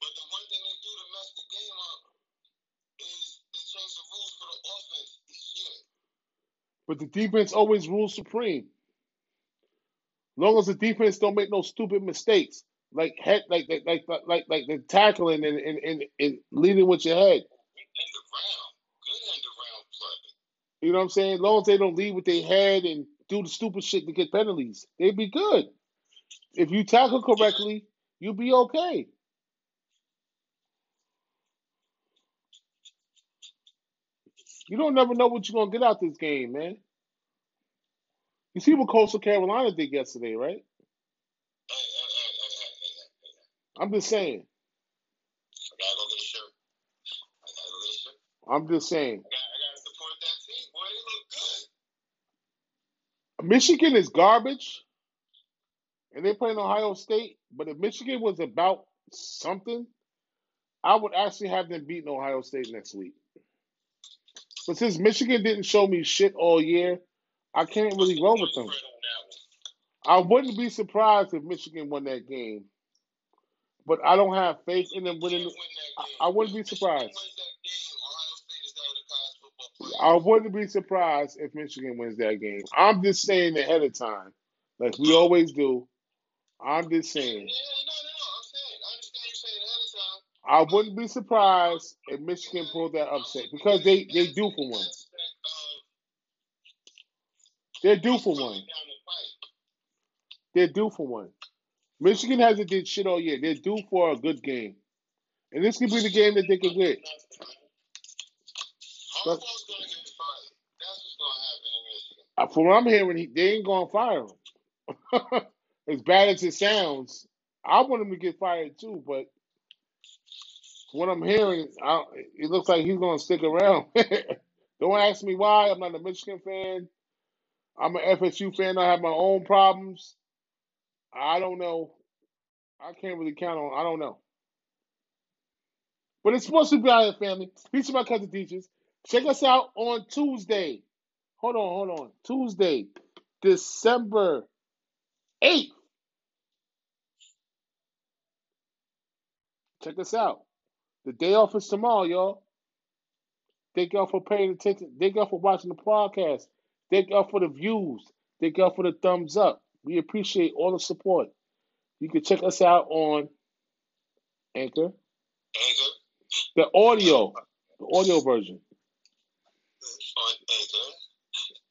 But the one thing they do to mess the game up is they change the rules for the offense each year. But the defense always rules supreme. Long as the defense don't make no stupid mistakes, like head, like like like like like, like the tackling and, and and and leading with your head. End of round. Good end of play. You know what I'm saying? As Long as they don't lead with their head and do the stupid shit to get penalties, they'd be good. If you tackle correctly, you'll be okay. You don't never know what you're gonna get out this game, man. You see what Coastal Carolina did yesterday, right? Hey, hey, hey, hey, hey, hey, hey, hey. I'm just saying. I go get a shirt. I go get a shirt. I'm just saying. I gotta, I gotta support that team, boy. They look good. Michigan is garbage, and they play in Ohio State. But if Michigan was about something, I would actually have them beating Ohio State next week. But since Michigan didn't show me shit all year, I can't really roll with them. I wouldn't be surprised if Michigan won that game, but I don't have faith in them winning. win I. I wouldn't be surprised. wins that game, Ohio State is out of the college football I wouldn't be surprised if Michigan wins that game. I'm just saying ahead of time, like we always do. I'm just saying. I understand you saying ahead of time. I wouldn't be surprised if Michigan pulled that upset because they they an for one. They're due for one. down the pipe. They're due for one. Michigan hasn't did shit all year. They're due for a good game, and this could be the game that they can win. But Harbaugh's gonna get fired. That's what's gonna happen in Michigan. uh, from what I'm hearing, he, they ain't gonna fire him. [laughs] as bad as it sounds, I want him to get fired too. But what I'm hearing, I, it looks like he's gonna stick around. [laughs] Don't ask me why. I'm not a Michigan fan. I'm an FSU fan. I have my own problems. I don't know. I can't really count on. I don't know. But it's supposed to be out of family. Peace to my cousin Dietrich. Check us out on Tuesday. Hold on, hold on. Tuesday, December 8th. Check us out. The day off is tomorrow, y'all. Thank y'all for paying attention. Thank y'all for watching the podcast. Thank y'all for the views. Thank y'all for the thumbs up. We appreciate all the support. You can check us out on Anchor, Anchor, the audio, the audio version. on Anchor,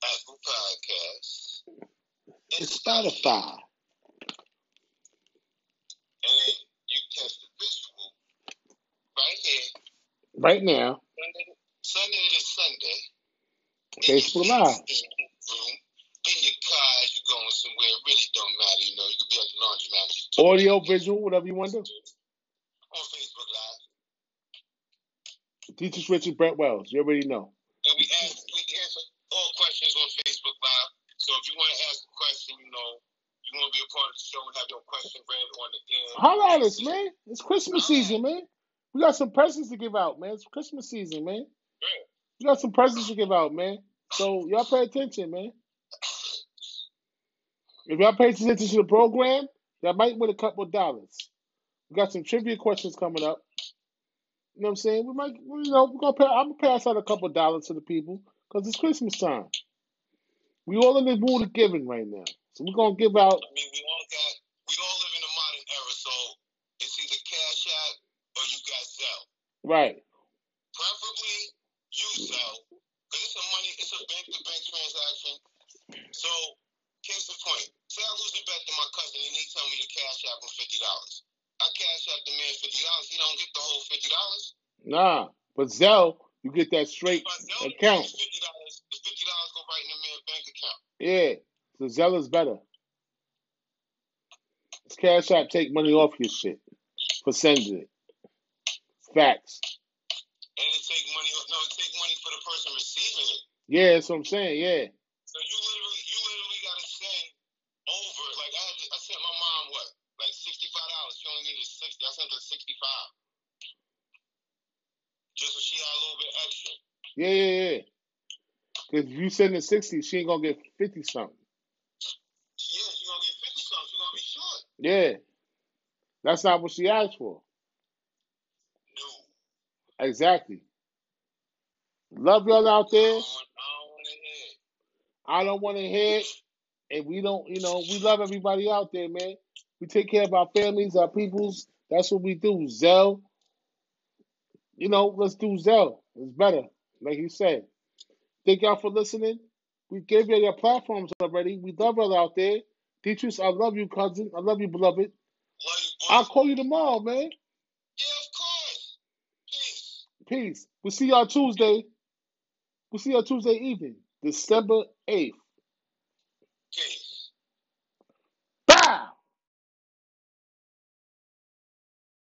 Apple Podcasts, and Spotify. And you catch the visual right here, Right now, Sunday, Sunday to Sunday. Facebook Live. room, in your car, as you're going somewhere. It really don't matter, you know. You could be at the laundromat. Just tune Audio, visual, whatever you want to do. On Facebook Live. Dietrich Richard Brett Wells. You already know. And we ask, we answer all questions on Facebook Live. So if you want to ask a question, you know, you want to be a part of the show and have your question read on the end. Holla at us, man. It's Christmas season, man. We got some presents to give out, man. It's Christmas season, man. Yeah. We got some presents to give out, man. So y'all pay attention, man. If y'all pay attention to the program, y'all might win a couple of dollars. We got some trivia questions coming up. You know what I'm saying? We might, you know, we're gonna pay, I'm gonna pass out a couple of dollars to the people because it's Christmas time. We all in the mood of giving right now, so we're gonna give out. I mean, we all got, we all live in a modern era, so it's either Cash App or you got Zelle. Right. Preferably you Zelle, because it's a money, it's a bank-to-bank transaction. So, case in point, say I lose a bet to my cousin and he tell me to cash out him fifty dollars. I cash out the man fifty dollars. He don't get the whole fifty dollars. Nah, but Zelle, you get that straight If I Zelle the account. fifty dollars, the fifty dollars go right in the man's bank account. Yeah, so Zelle is better. It's Cash App take money off your shit for sending it. Facts. And it take money. No, it take money for the person receiving it. Yeah, that's what I'm saying. Yeah. So you literally gotta send over. Like I, had to, I sent my mom what, like sixty five dollars. She only needed sixty. I sent her sixty five. Just so she had a little bit extra. Yeah, yeah, yeah. Because if you send her 60, she ain't going to get 50 something. Yeah, she gonna get fifty something. She gonna be short. Yeah. That's not what she asked for. No, Exactly. Love y'all out there. I don't want to hear. it. I don't want to hear it. And we don't, you know, we love everybody out there, man. We take care of our families, our peoples. That's what we do. Zelle. You know, let's do Zelle. It's better. Like you said. Thank y'all for listening. We gave you your platforms already. We love y'all out there. Deatrice, I love you, cousin. I love you, beloved. Love you, I'll call you tomorrow, man. Yeah, of course. Peace. Peace. We'll see y'all Tuesday. We'll see y'all Tuesday evening, December 8th.